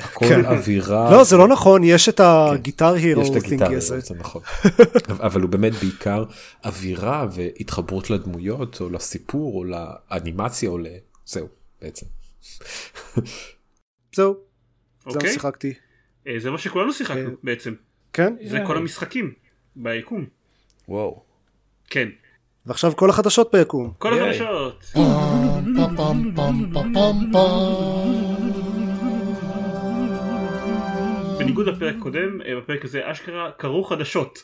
הכל כן. אווירה. לא, זה לא נכון, יש את הגיטר הירו. יש את הגיטר הירו, זה נכון. אבל הוא באמת בעיקר אווירה והתחברות לדמויות או לסיפור או לאנימציה או לזהו בעצם. זהו. זה מה שיחקתי. אה, זה מה שכולנו שיחקנו אה, בעצם. כן? זה כל המשחקים ביקום. וואו. כן. ועכשיו כל החדשות ביקום. כל החדשות. בניגוד לפרק קודם, אה, בפרק הזה אשכרה קרו חדשות.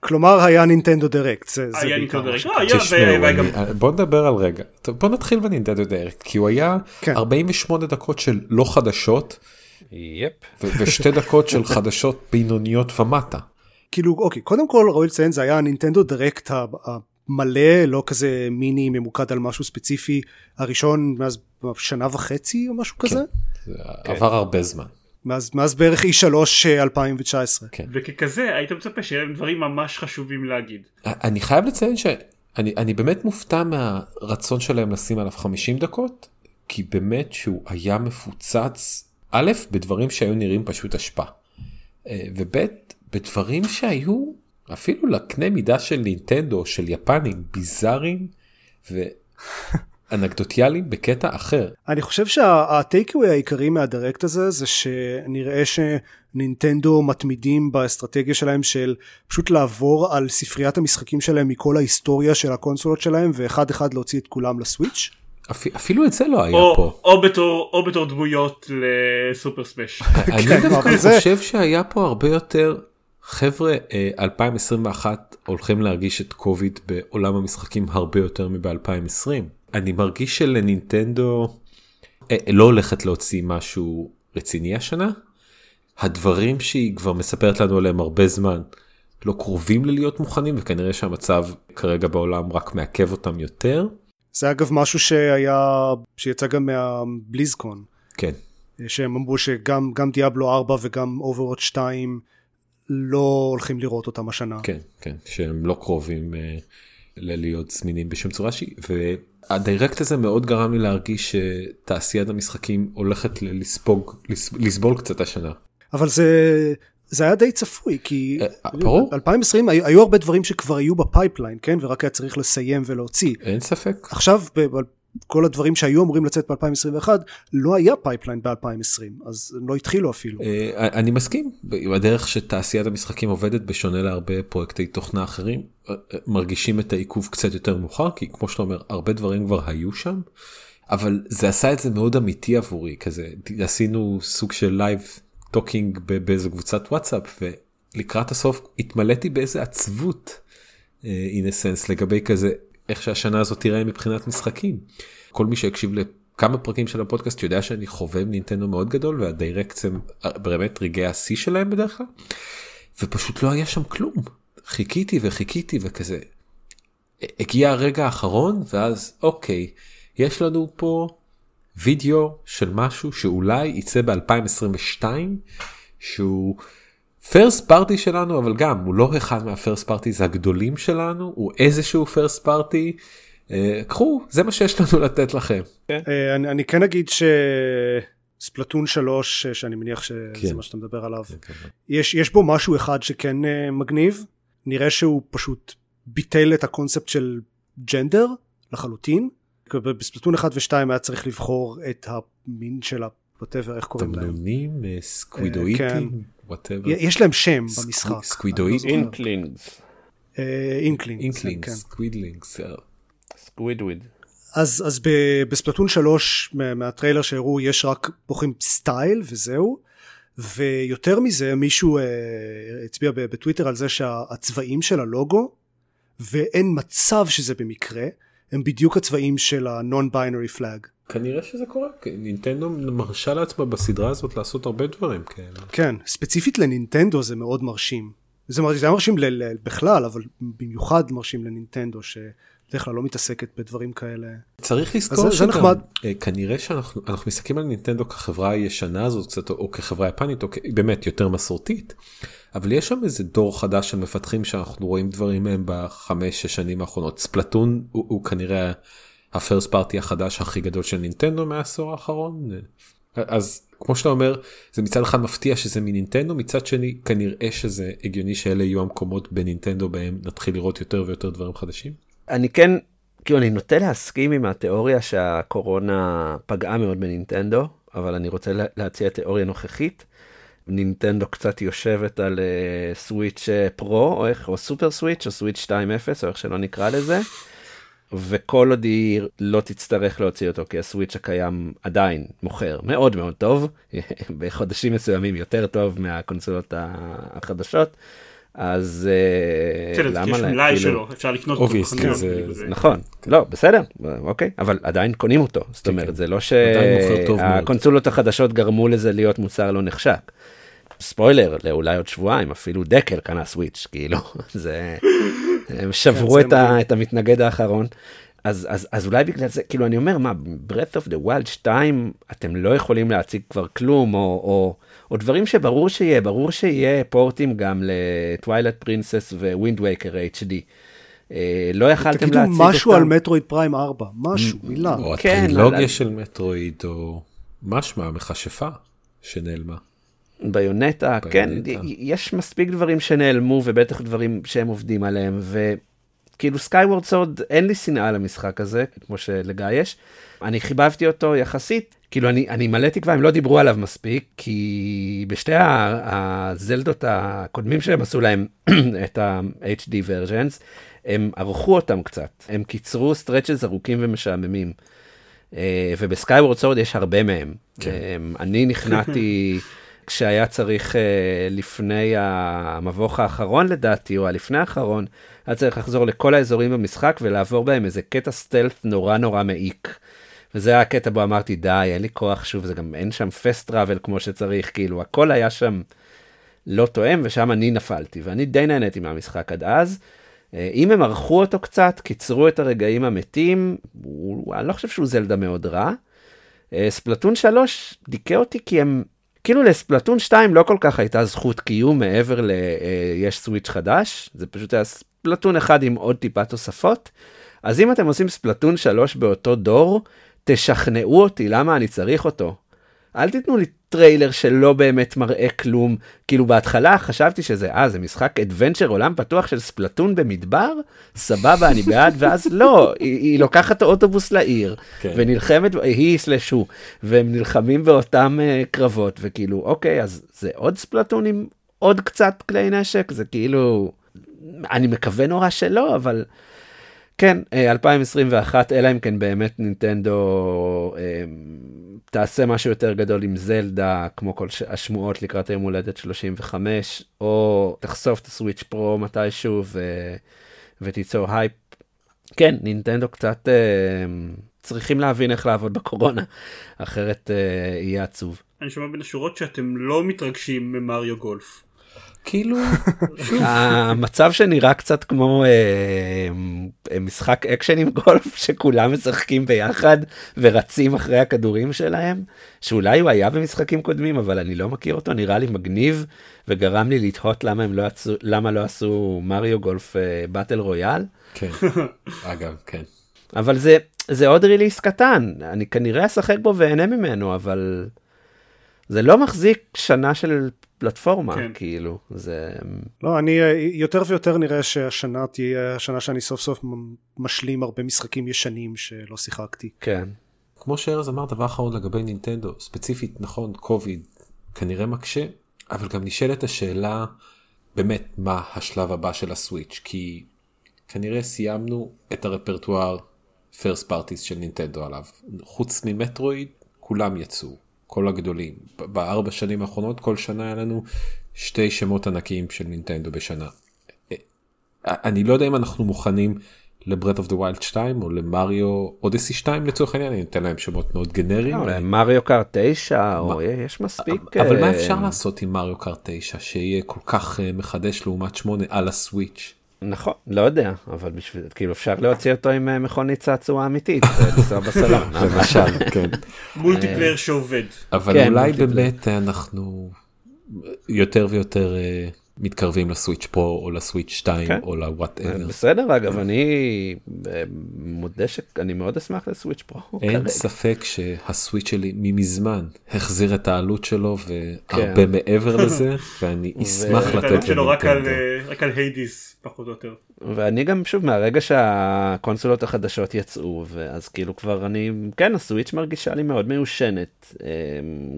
כלומר היה נינטנדו דירקט זה היה נינטנדו דירקט אה, בוא נדבר על רגע בוא נתחיל בנינטנדו דירקט כי הוא היה 48 כן. דקות של לא חדשות יפ. ושתי דקות של חדשות בינוניות ומטה. כאילו אוקיי קודם כל ראוי לציין זה היה נינטנדו דירקט המלא לא כזה מיני ממוקד על משהו ספציפי הראשון מאז שנה וחצי או משהו כן. כזה. כן. עבר הרבה זמן. מאז, מאז בערך E3 2019. כן. וככזה היית מצפה שיהיה להם דברים ממש חשובים להגיד. אני חייב לציין שאני אני באמת מופתע מהרצון שלהם לשים עליו 50 דקות כי באמת שהוא היה מפוצץ א', בדברים שהיו נראים פשוט אשפה, אה, וב', בדברים שהיו אפילו לקנה מידה של נינטנדו, של יפנים, ביזאריים ואנקדוטיאליים בקטע אחר. אני חושב שהטייקווי העיקרי מהדירקט הזה זה שנראה שנינטנדו מתמידים באסטרטגיה שלהם של פשוט לעבור על ספריית המשחקים שלהם מכל ההיסטוריה של הקונסולות שלהם ואחד אחד להוציא את כולם לסוויץ'. אפילו את זה לא היה או, פה. או בתור, או בתור דמויות לסופר ספייש. אני כן, דווקא חושב שהיה פה הרבה יותר חבר'ה 2021 הולכים להרגיש את קוביד בעולם המשחקים הרבה יותר מב-2020. אני מרגיש שלנינטנדו אה, לא הולכת להוציא משהו רציני השנה. הדברים שהיא כבר מספרת לנו עליהם הרבה זמן לא קרובים ללהיות מוכנים וכנראה שהמצב כרגע בעולם רק מעכב אותם יותר. זה אגב משהו שהיה, שיצא גם מהבליזקון, כן. שהם אמרו שגם גם דיאבלו 4 וגם אוברוואץ' 2 לא הולכים לראות אותם השנה. כן, כן, שהם לא קרובים אה, ללהיות זמינים בשום צורה שהיא, וה Direct הזה מאוד גרם לי להרגיש שתעשיית המשחקים הולכת לספוג, לס- לסבול קצת השנה. אבל זה, זה היה די צפוי, כי אה, ברור. 2020 היו, היו הרבה דברים שכבר היו ב pipeline, כן? ורק היה צריך לסיים ולהוציא. אין ספק. עכשיו, כל הדברים שהיו אמורים לצאת ב-2021, לא היה pipeline ב-2020, אז הם לא התחילו אפילו. אה, אני מסכים, בדרך שתעשיית המשחקים עובדת בשונה להרבה פרויקטי תוכנה אחרים, אה, אה, מרגישים את העיכוב קצת יותר מאוחר, כי כמו שאתה אומר, הרבה דברים כבר היו שם, אבל זה עשה את זה מאוד אמיתי עבורי, כזה, עשינו סוג של live talking באיזה קבוצת וואטסאפ, ולקראת הסוף התמלאתי באיזה עצבות, sense, לגבי כזה, איך שהשנה הזאת תיראה מבחינת משחקים. כל מי שהקשיב לכמה פרקים של הפודקאסט יודע שאני חובב נינטנדו מאוד גדול וה Direct הם באמת רגעי השיא שלהם בדרך כלל. ופשוט לא היה שם כלום. חיכיתי וחיכיתי וכזה. הגיע הרגע האחרון ואז אוקיי יש לנו פה וידאו של משהו שאולי יצא ב2022 שהוא פרסט פארטי שלנו אבל גם הוא לא אחד מהפרסט פארטיז הגדולים שלנו הוא איזשהו פרסט פארטי. קחו זה מה שיש לנו לתת לכם. אה, אני, אני כן אגיד שספלטון 3 אה, שאני מניח שזה כן. מה שאתה מדבר עליו יש, יש בו משהו אחד שכן אה, מגניב נראה שהוא פשוט ביטל את הקונספט של gender לחלוטין בספלטון 1 ו2 היה צריך לבחור את המין של ה-whatever איך קוראים להם תמנונים כן. סקווידואיטים whatever. יש להם שם במשחק. סקווידואיטים אינקלינגס, אה, אינקלינג אינקלינגס כן. סקווידלינגס סקווידוויד. אז, אז בספלטון 3 מה- מהטריילר שהראו יש רק בוחרים style וזהו. ויותר מזה מישהו אה, הצביע ב- בטוויטר על זה שהצבעים של הלוגו ואין מצב שזה במקרה הם בדיוק הצבעים של ה-non-binary flag כנראה שזה קורה נינטנדו מרשה לעצמה בסדרה הזאת לעשות הרבה דברים כאלה. כן ספציפית לנינטנדו זה מאוד מרשים זה, מר- זה היה מרשים ל- ל- בכלל אבל במיוחד מרשים לנינטנדו שבדרך כלל לא מתעסקת בדברים כאלה צריך לזכור שגם נחמד. אה, כנראה שאנחנו אנחנו מסתכלים על נינטנדו כחברה הישנה הזאת קצת או כחברה יפנית או כ- באמת יותר מסורתית. אבל יש שם איזה דור חדש של מפתחים שאנחנו רואים דברים מהם בחמש שש שנים האחרונות ספלטון הוא, הוא כנראה הפרסט פארטי החדש הכי גדול של נינטנדו מהעשור האחרון. אז כמו שאתה אומר זה מצד אחד מפתיע שזה מנינטנדו מצד שני כנראה שזה הגיוני שאלה יהיו המקומות בנינטנדו בהם נתחיל לראות יותר ויותר דברים חדשים. אני כן, כאילו אני נוטה להסכים עם התיאוריה שהקורונה פגעה מאוד בנינטנדו, אבל אני רוצה לה- להציע תיאוריה נוכחית. נינטנדו קצת יושבת על uh, סוויץ' אה, פרו, או איך, או סופר סוויץ', או סוויץ' 2.0, או איך שלא נקרא לזה. וכל עוד היא לא תצטרך להוציא אותו, כי הסוויץ' הקיים עדיין מוכר מאוד מאוד טוב, בחודשים מסוימים יותר טוב מהקונסולות החדשות, אז אה, למה יש להם, מלאי כאילו- שלו, אפשר לקנות אותו בחנויות, זה- כאילו, נכון, לא, בסדר, אוקיי, אבל עדיין קונים אותו. זאת כן, אומרת, כן. זה לא טוב מאוד. שהקונסולות החדשות גרמו לזה להיות מוצר לא נחשק. ספוילר, לאולי עוד שבועיים, אפילו דקל קנה סוויץ', כאילו, זה... הם שברו זה את, ה. את המתנגד האחרון. אז, אז, אז אולי בגלל זה, כאילו, אני אומר, מה, breath of the wild 2, אתם לא יכולים להציג כבר כלום, או, או, או דברים שברור שיהיה, ברור שיהיה פורטים גם לטווילט פרינסס ווינד וייקר HD. לא יכלתם תגידו להציג משהו אותם. על מטרואיד פריים 4 משהו מילה או כן, הטרילוגיה של מטרואיד או משמע מכשפה שנעלמה. ביונטה, כן. יש מספיק דברים שנעלמו ובטח דברים שהם עובדים עליהם וכאילו סקייוורד סוד אין לי שנאה למשחק הזה כמו שלגיא יש. אני חיבבתי אותו יחסית כאילו אני אני מלא תקווה הם לא דיברו עליו מספיק כי בשתי הזלדות הקודמים שהם עשו להם את ה-HD versions הם ערכו אותם קצת הם קיצרו stretches ארוכים ומשעממים. וב Skyward Sword יש הרבה מהם. כן. אני נכנעתי כשהיה צריך לפני המבוך האחרון לדעתי, או הלפני האחרון, היה צריך לחזור לכל האזורים במשחק ולעבור בהם איזה קטע stealth נורא נורא מעיק. וזה היה הקטע בו אמרתי די אין לי כוח שוב זה גם אין שם fast travel כמו שצריך כאילו הכל היה שם לא תואם ושם אני נפלתי ואני די נהניתי מהמשחק עד אז. אה, אם הם ערכו אותו קצת קיצרו את הרגעים המתים הוא, אני לא חושב שהוא זלדה מאוד רע. אה, ספלטון 3 דיכא אותי כי הם כאילו לספלטון 2 לא כל כך הייתה זכות קיום מעבר ל... אה, יש סוויץ' חדש, זה פשוט היה ספלטון אחד עם עוד טיפה תוספות. אז אם אתם עושים ספלטון 3 באותו דור, תשכנעו אותי למה אני צריך אותו. אל תיתנו לי טריילר שלא באמת מראה כלום. כאילו בהתחלה חשבתי שזה, אה, זה משחק adventure עולם פתוח של ספלטון במדבר? סבבה, אני בעד, ואז לא, היא, היא לוקחת אוטובוס לעיר, כן. ונלחמת, היא slash הוא, והם נלחמים באותם uh, קרבות, וכאילו, אוקיי, אז זה עוד ספלטון עם עוד קצת כלי נשק? זה כאילו, אני מקווה נורא שלא, אבל... כן, 2021, אה, אלא אם כן באמת נינטנדו אה, תעשה משהו יותר גדול עם זלדה, כמו כל השמועות לקראת היום הולדת 35, או תחשוף את הסוויץ' פרו מתישהו ו... ותיצור הייפ. כן, נינטנדו קצת אה, צריכים להבין איך לעבוד בקורונה, אחרת אה, יהיה עצוב. אני שומע בין השורות שאתם לא מתרגשים ממריו גולף. כאילו, המצב שנראה קצת כמו אה, משחק אקשן עם גולף שכולם משחקים ביחד ורצים אחרי הכדורים שלהם, שאולי הוא היה במשחקים קודמים אבל אני לא מכיר אותו, נראה לי מגניב וגרם לי לתהות למה הם לא עשו, למה לא עשו מריו גולף אה, באטל רויאל. כן, אגב, כן. אבל זה, זה עוד ריליס קטן, אני כנראה אשחק בו ואהנה ממנו, אבל זה לא מחזיק שנה של פלטפורמה, כן. כאילו, זה... לא, אני, יותר ויותר נראה שהשנה תהיה השנה שאני סוף סוף משלים הרבה משחקים ישנים שלא שיחקתי. כן. כמו שארז אמר, דבר אחרון לגבי נינטנדו, ספציפית, נכון, קוביד כנראה מקשה, אבל גם נשאלת השאלה, באמת, מה השלב הבא של הסוויץ', כי כנראה סיימנו את הרפרטואר פרסט פארטיס של נינטנדו עליו. חוץ ממטרואיד, כולם יצאו. כל הגדולים. בארבע שנים האחרונות כל שנה היה לנו שתי שמות ענקיים של נינטנדו בשנה. אה, אני לא יודע אם אנחנו מוכנים ל Breath of the Wild 2 או ל Mario Odyssey 2 לצורך העניין אני אתן להם שמות מאוד גנריים. לא, Mario Kart 9 או יש מספיק. אבל מה אה, אפשר לעשות עם Mario Kart 9 שיהיה כל כך אה, מחדש לעומת 8 על ה Switch. נכון, לא יודע, אבל בשביל, כאילו אפשר להוציא אותו עם אה, מכונית צעצוע אמיתית, לנסוע בסלון. למשל, כן. multiplayer שעובד. אבל כן, אולי באמת אנחנו יותר ויותר אה, מתקרבים ל Switch Pro או ל Switch 2 כן. או ל whatever. בסדר אגב אני אה, מודה שאני מאוד אשמח ל Switch Pro. אין כרגע. ספק שה Switch שלי ממזמן החזיר את העלות שלו והרבה כן. מעבר לזה ואני אשמח לתת. את העלות שלו רק על Hades פחות או יותר. ואני גם שוב מהרגע שהקונסולות החדשות יצאו ואז כאילו כבר אני כן ה Switch מרגישה לי מאוד מיושנת אה,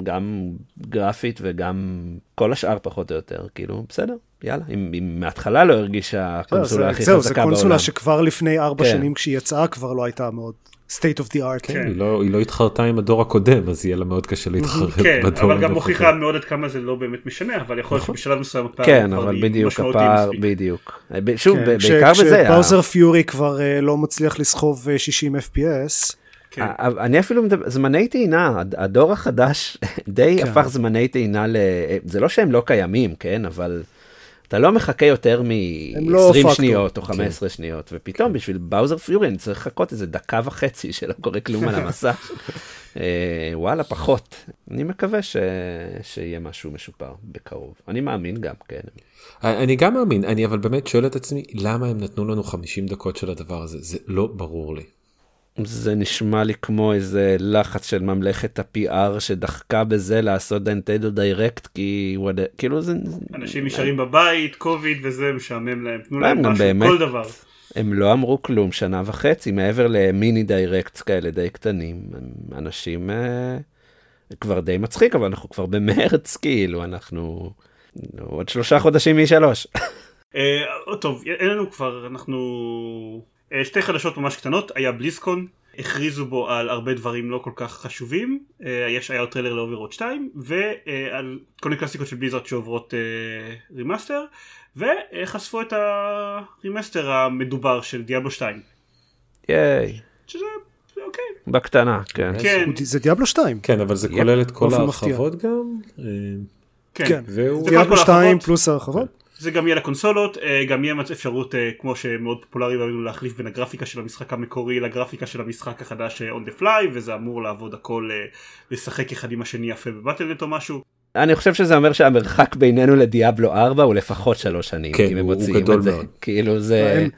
גם גרפית וגם כל השאר פחות או יותר כאילו בסדר יאללה אם, אם מההתחלה לא הרגישה הקונסולה הכי חזקה בעולם. זהו זה קונסולה שכבר לפני ארבע כן. שנים כשהיא יצאה כבר לא הייתה מאוד state of the art. כן, כן. היא, לא, היא לא התחרתה עם הדור הקודם אז יהיה לה מאוד קשה להתחרט כן, בדור אבל גם מוכיחה מאוד עד כמה זה לא באמת משנה אבל יכול להיות נכון. שבשלב מסוים הפער כן אבל בדיוק הפער בדיוק בדיוק כן, בעיקר בזה. כשבאוזר פיורי כבר uh, לא מצליח לסחוב 60 fps. כן. אני אפילו מדבר, זמני טעינה, הדור החדש די כן. הפך זמני טעינה ל... זה לא שהם לא קיימים, כן, אבל אתה לא מחכה יותר מ-20 לא שניות או 15 כן. שניות, ופתאום בשביל באוזר פיורי אני צריך לחכות איזה דקה וחצי שלא קורה כלום על המסך. אה, וואלה, פחות. אני מקווה ש... שיהיה משהו משופר בקרוב. אני מאמין גם, כן. אני גם מאמין, אני אבל באמת שואל את עצמי, למה הם נתנו לנו 50 דקות של הדבר הזה? זה לא ברור לי. זה נשמע לי כמו איזה לחץ של ממלכת ה-PR שדחקה בזה לעשות Nintendo Direct כי. כאילו זה אנשים נשארים בבית קוביד וזה משעמם להם תנו להם משהו באמת, כל דבר. הם לא אמרו כלום שנה וחצי מעבר ל Mini Direct כאלה די קטנים אנשים אה, כבר די מצחיק אבל אנחנו כבר במרץ כאילו אנחנו עוד שלושה חודשים משלוש. אה, טוב אין לנו כבר אנחנו שתי חדשות ממש קטנות היה BlizzCon הכריזו בו על הרבה דברים לא כל כך חשובים, אה, יש היה עוד טריילר ל Overwatch 2 ועל כל מיני קלאסיקות של Blizzard שעוברות remaster וחשפו את ה remaster המדובר של Diablo 2. ייי. שזה אוקיי. בקטנה, כן. כן. זה Diablo 2. כן, אבל זה כולל את כל ההרחבות גם? כן. כן. Diablo 2 פלוס ההרחבות? זה גם יהיה לקונסולות, אה, גם יהיה אפשרות אה, כמו שמאוד פופולרי לנו להחליף בין הגרפיקה של המשחק המקורי לגרפיקה של המשחק החדש אה, on the fly וזה אמור לעבוד הכל לשחק אחד עם השני יפה ב Battle.net או משהו. אני חושב שזה אומר שהמרחק בינינו ל Diablo 4 הוא לפחות שלוש שנים. כן, הוא גדול מאוד. כאילו זה... הם,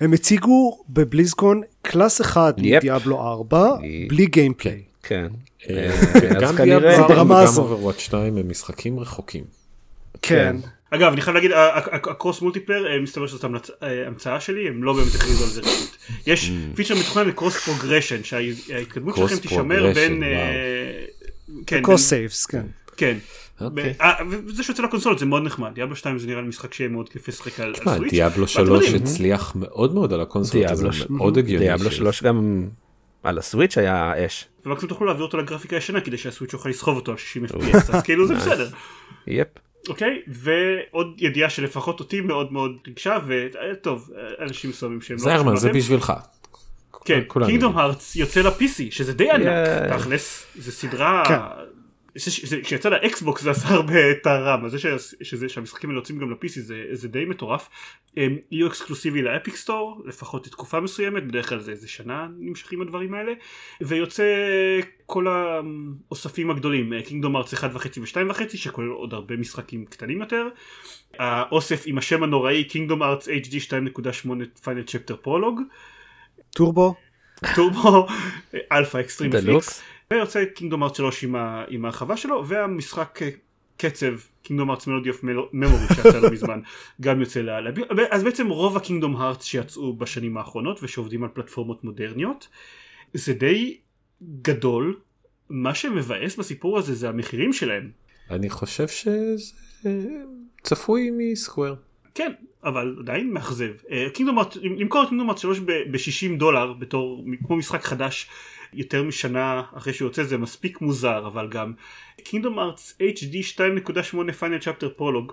הם הציגו ב BlizzCon class אחד מ Diablo 4 בלי gameplay. כן. גם Diablo 4 וגם Overwatch 2 הם משחקים רחוקים. כן. אגב אני חייב להגיד ה cross multiplayer מסתבר שזאת המצאה שלי הם לא באמת הכריזו על זה רשמית. יש פיצ'ר מתוכנן ל cross progression שההתקדמות שלכם תישמר בין. cross saves כן. כן. וזה שיוצא לקונסולות זה מאוד נחמד Diablo 2 זה נראה לי משחק שיהיה מאוד כיף לשחק על Switch. Diablo 3 הצליח מאוד מאוד על הקונסולות זה מאוד הגיוני. Diablo 3 גם על ה Switch היה אש. ומקסימום תוכלו להעביר אותו לגרפיקה ישנה כדי שה Switch יוכל לסחוב אותו על 60 fps אז כאילו זה בסדר. yep. אוקיי? ועוד ידיעה שלפחות אותי מאוד מאוד ריגשה וטוב אנשים מסוימים שהם לא זרמן זה בשבילך. כן Kingdom Hearts יוצא ל-PC שזה די ענק תכלס. זה סדרה כן. כשיצא ל Xbox זה עשה הרבה טהרם אז זה שזה שהמשחקים האלה יוצאים גם ל-PC זה, זה די מטורף. הם יהיו אקסקלוסיבי ל Epic Store לפחות לתקופה מסוימת בדרך כלל זה איזה שנה נמשכים הדברים האלה. ויוצא כל האוספים הגדולים Kingdom Hearts 1.5 ו-2.5 שכולל עוד הרבה משחקים קטנים יותר. האוסף עם השם הנוראי Kingdom Hearts HD 2.8 Final Chapter Prologue טורבו. טורבו אלפא extreme fix ויוצא Kingdom Hearts 3 עם ההרחבה שלו והמשחק קצב Kingdom Hearts Melody of Memory שיצא לא מזמן גם יוצא להביע אז בעצם רוב ה Kingdom Hearts שיצאו בשנים האחרונות ושעובדים על פלטפורמות מודרניות זה די גדול מה שמבאס בסיפור הזה זה המחירים שלהם. אני חושב שזה צפוי מ Square. כן אבל עדיין מאכזב Kingdom Hearts למכור את Kingdom Hearts 3 ב-60 דולר בתור כמו משחק חדש יותר משנה אחרי שהוא יוצא זה מספיק מוזר אבל גם Kingdom Hearts HD 2.8 Final Chapter Prologue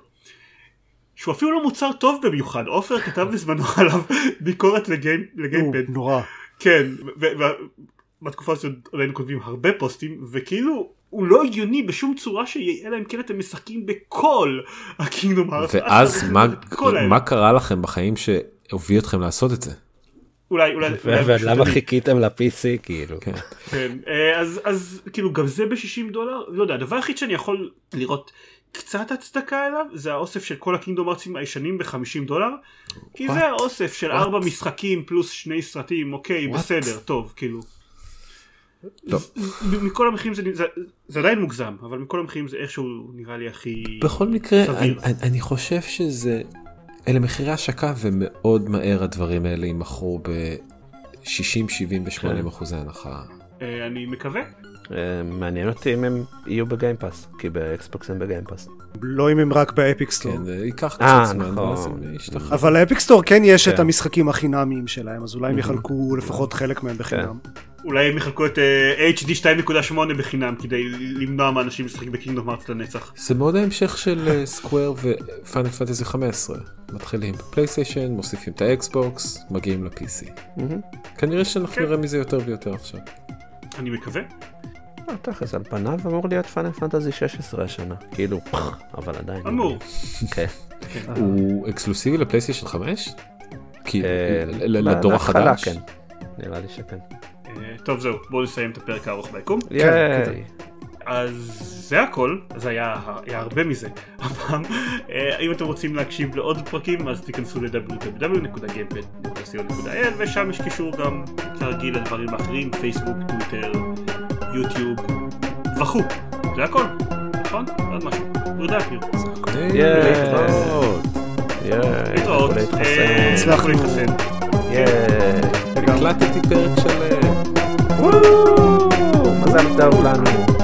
שהוא אפילו לא מוצר טוב במיוחד עופר כתב בזמנו עליו ביקורת לגיימפד. נורא. כן ובתקופה הזאת עדיין כותבים הרבה פוסטים וכאילו הוא לא הגיוני בשום צורה שיהיה להם כן אתם משחקים בכל הקינגדום הארץ ואז מה, מה קרה לכם בחיים שהוביל אתכם לעשות את זה אולי אולי ולמה חיכיתם ל-PC כאילו. כן, כן אז אז כאילו גם זה ב-60 דולר? לא יודע הדבר היחיד שאני יכול לראות קצת הצדקה אליו זה האוסף של כל הקינגדום ארצים הישנים ב-50 דולר. כי זה האוסף של ארבע משחקים פלוס שני סרטים אוקיי בסדר טוב כאילו. מכל המחירים זה, זה, זה עדיין מוגזם אבל מכל המחירים זה איכשהו נראה לי הכי בכל מקרה אני, אני חושב שזה אלה מחירי השקה ומאוד מהר הדברים האלה יימכרו ב-60, 70 ו-80 אחוזי הנחה. אני מקווה. מעניין אותי אם הם יהיו ב Game Pass, כי ב Xbox הם ב Game Pass. לא אם הם רק ב Epic Store. כן, ייקח אה, קצת זמן, נכון. ואז הם ישתחררו. אבל ל Epic Store כן יש את המשחקים החינמיים שלהם, אז אולי הם יחלקו לפחות חלק מהם בחינם. אולי הם יחלקו את HD 2.8 בחינם כדי למנוע מאנשים לשחק ב Kingdom Hearts לנצח. זה מאוד ההמשך של Square ו Final Fantasy 15. מתחילים ב PlayStation, מוסיפים את ה Xbox, מגיעים ל-PC. כנראה שאנחנו נראה מזה יותר ויותר עכשיו. אני מקווה. תכלס על פניו אמור להיות פאנל פנטזי 16 השנה כאילו אבל עדיין אמור כן. הוא אקסקלוסיבי לפלייסטיישן 5? לדור החדש? כן. נראה לי שכן. טוב זהו בואו נסיים את הפרק הארוך ביקום. ייי. אז זה הכל, אז היה, היה הרבה מזה. הפעם, אם אתם רוצים להקשיב לעוד פרקים אז תיכנסו ל-www.gamepad.co.il ושם יש קישור גם כרגיל לדברים האחרים, פייסבוק, טוויטר, יוטיוב וכו'. זה הכל, נכון? עוד משהו. תודה אקיר. להתראות. הצלחנו להתחסן. הקלטתי פרק של... מזל טוב לנו.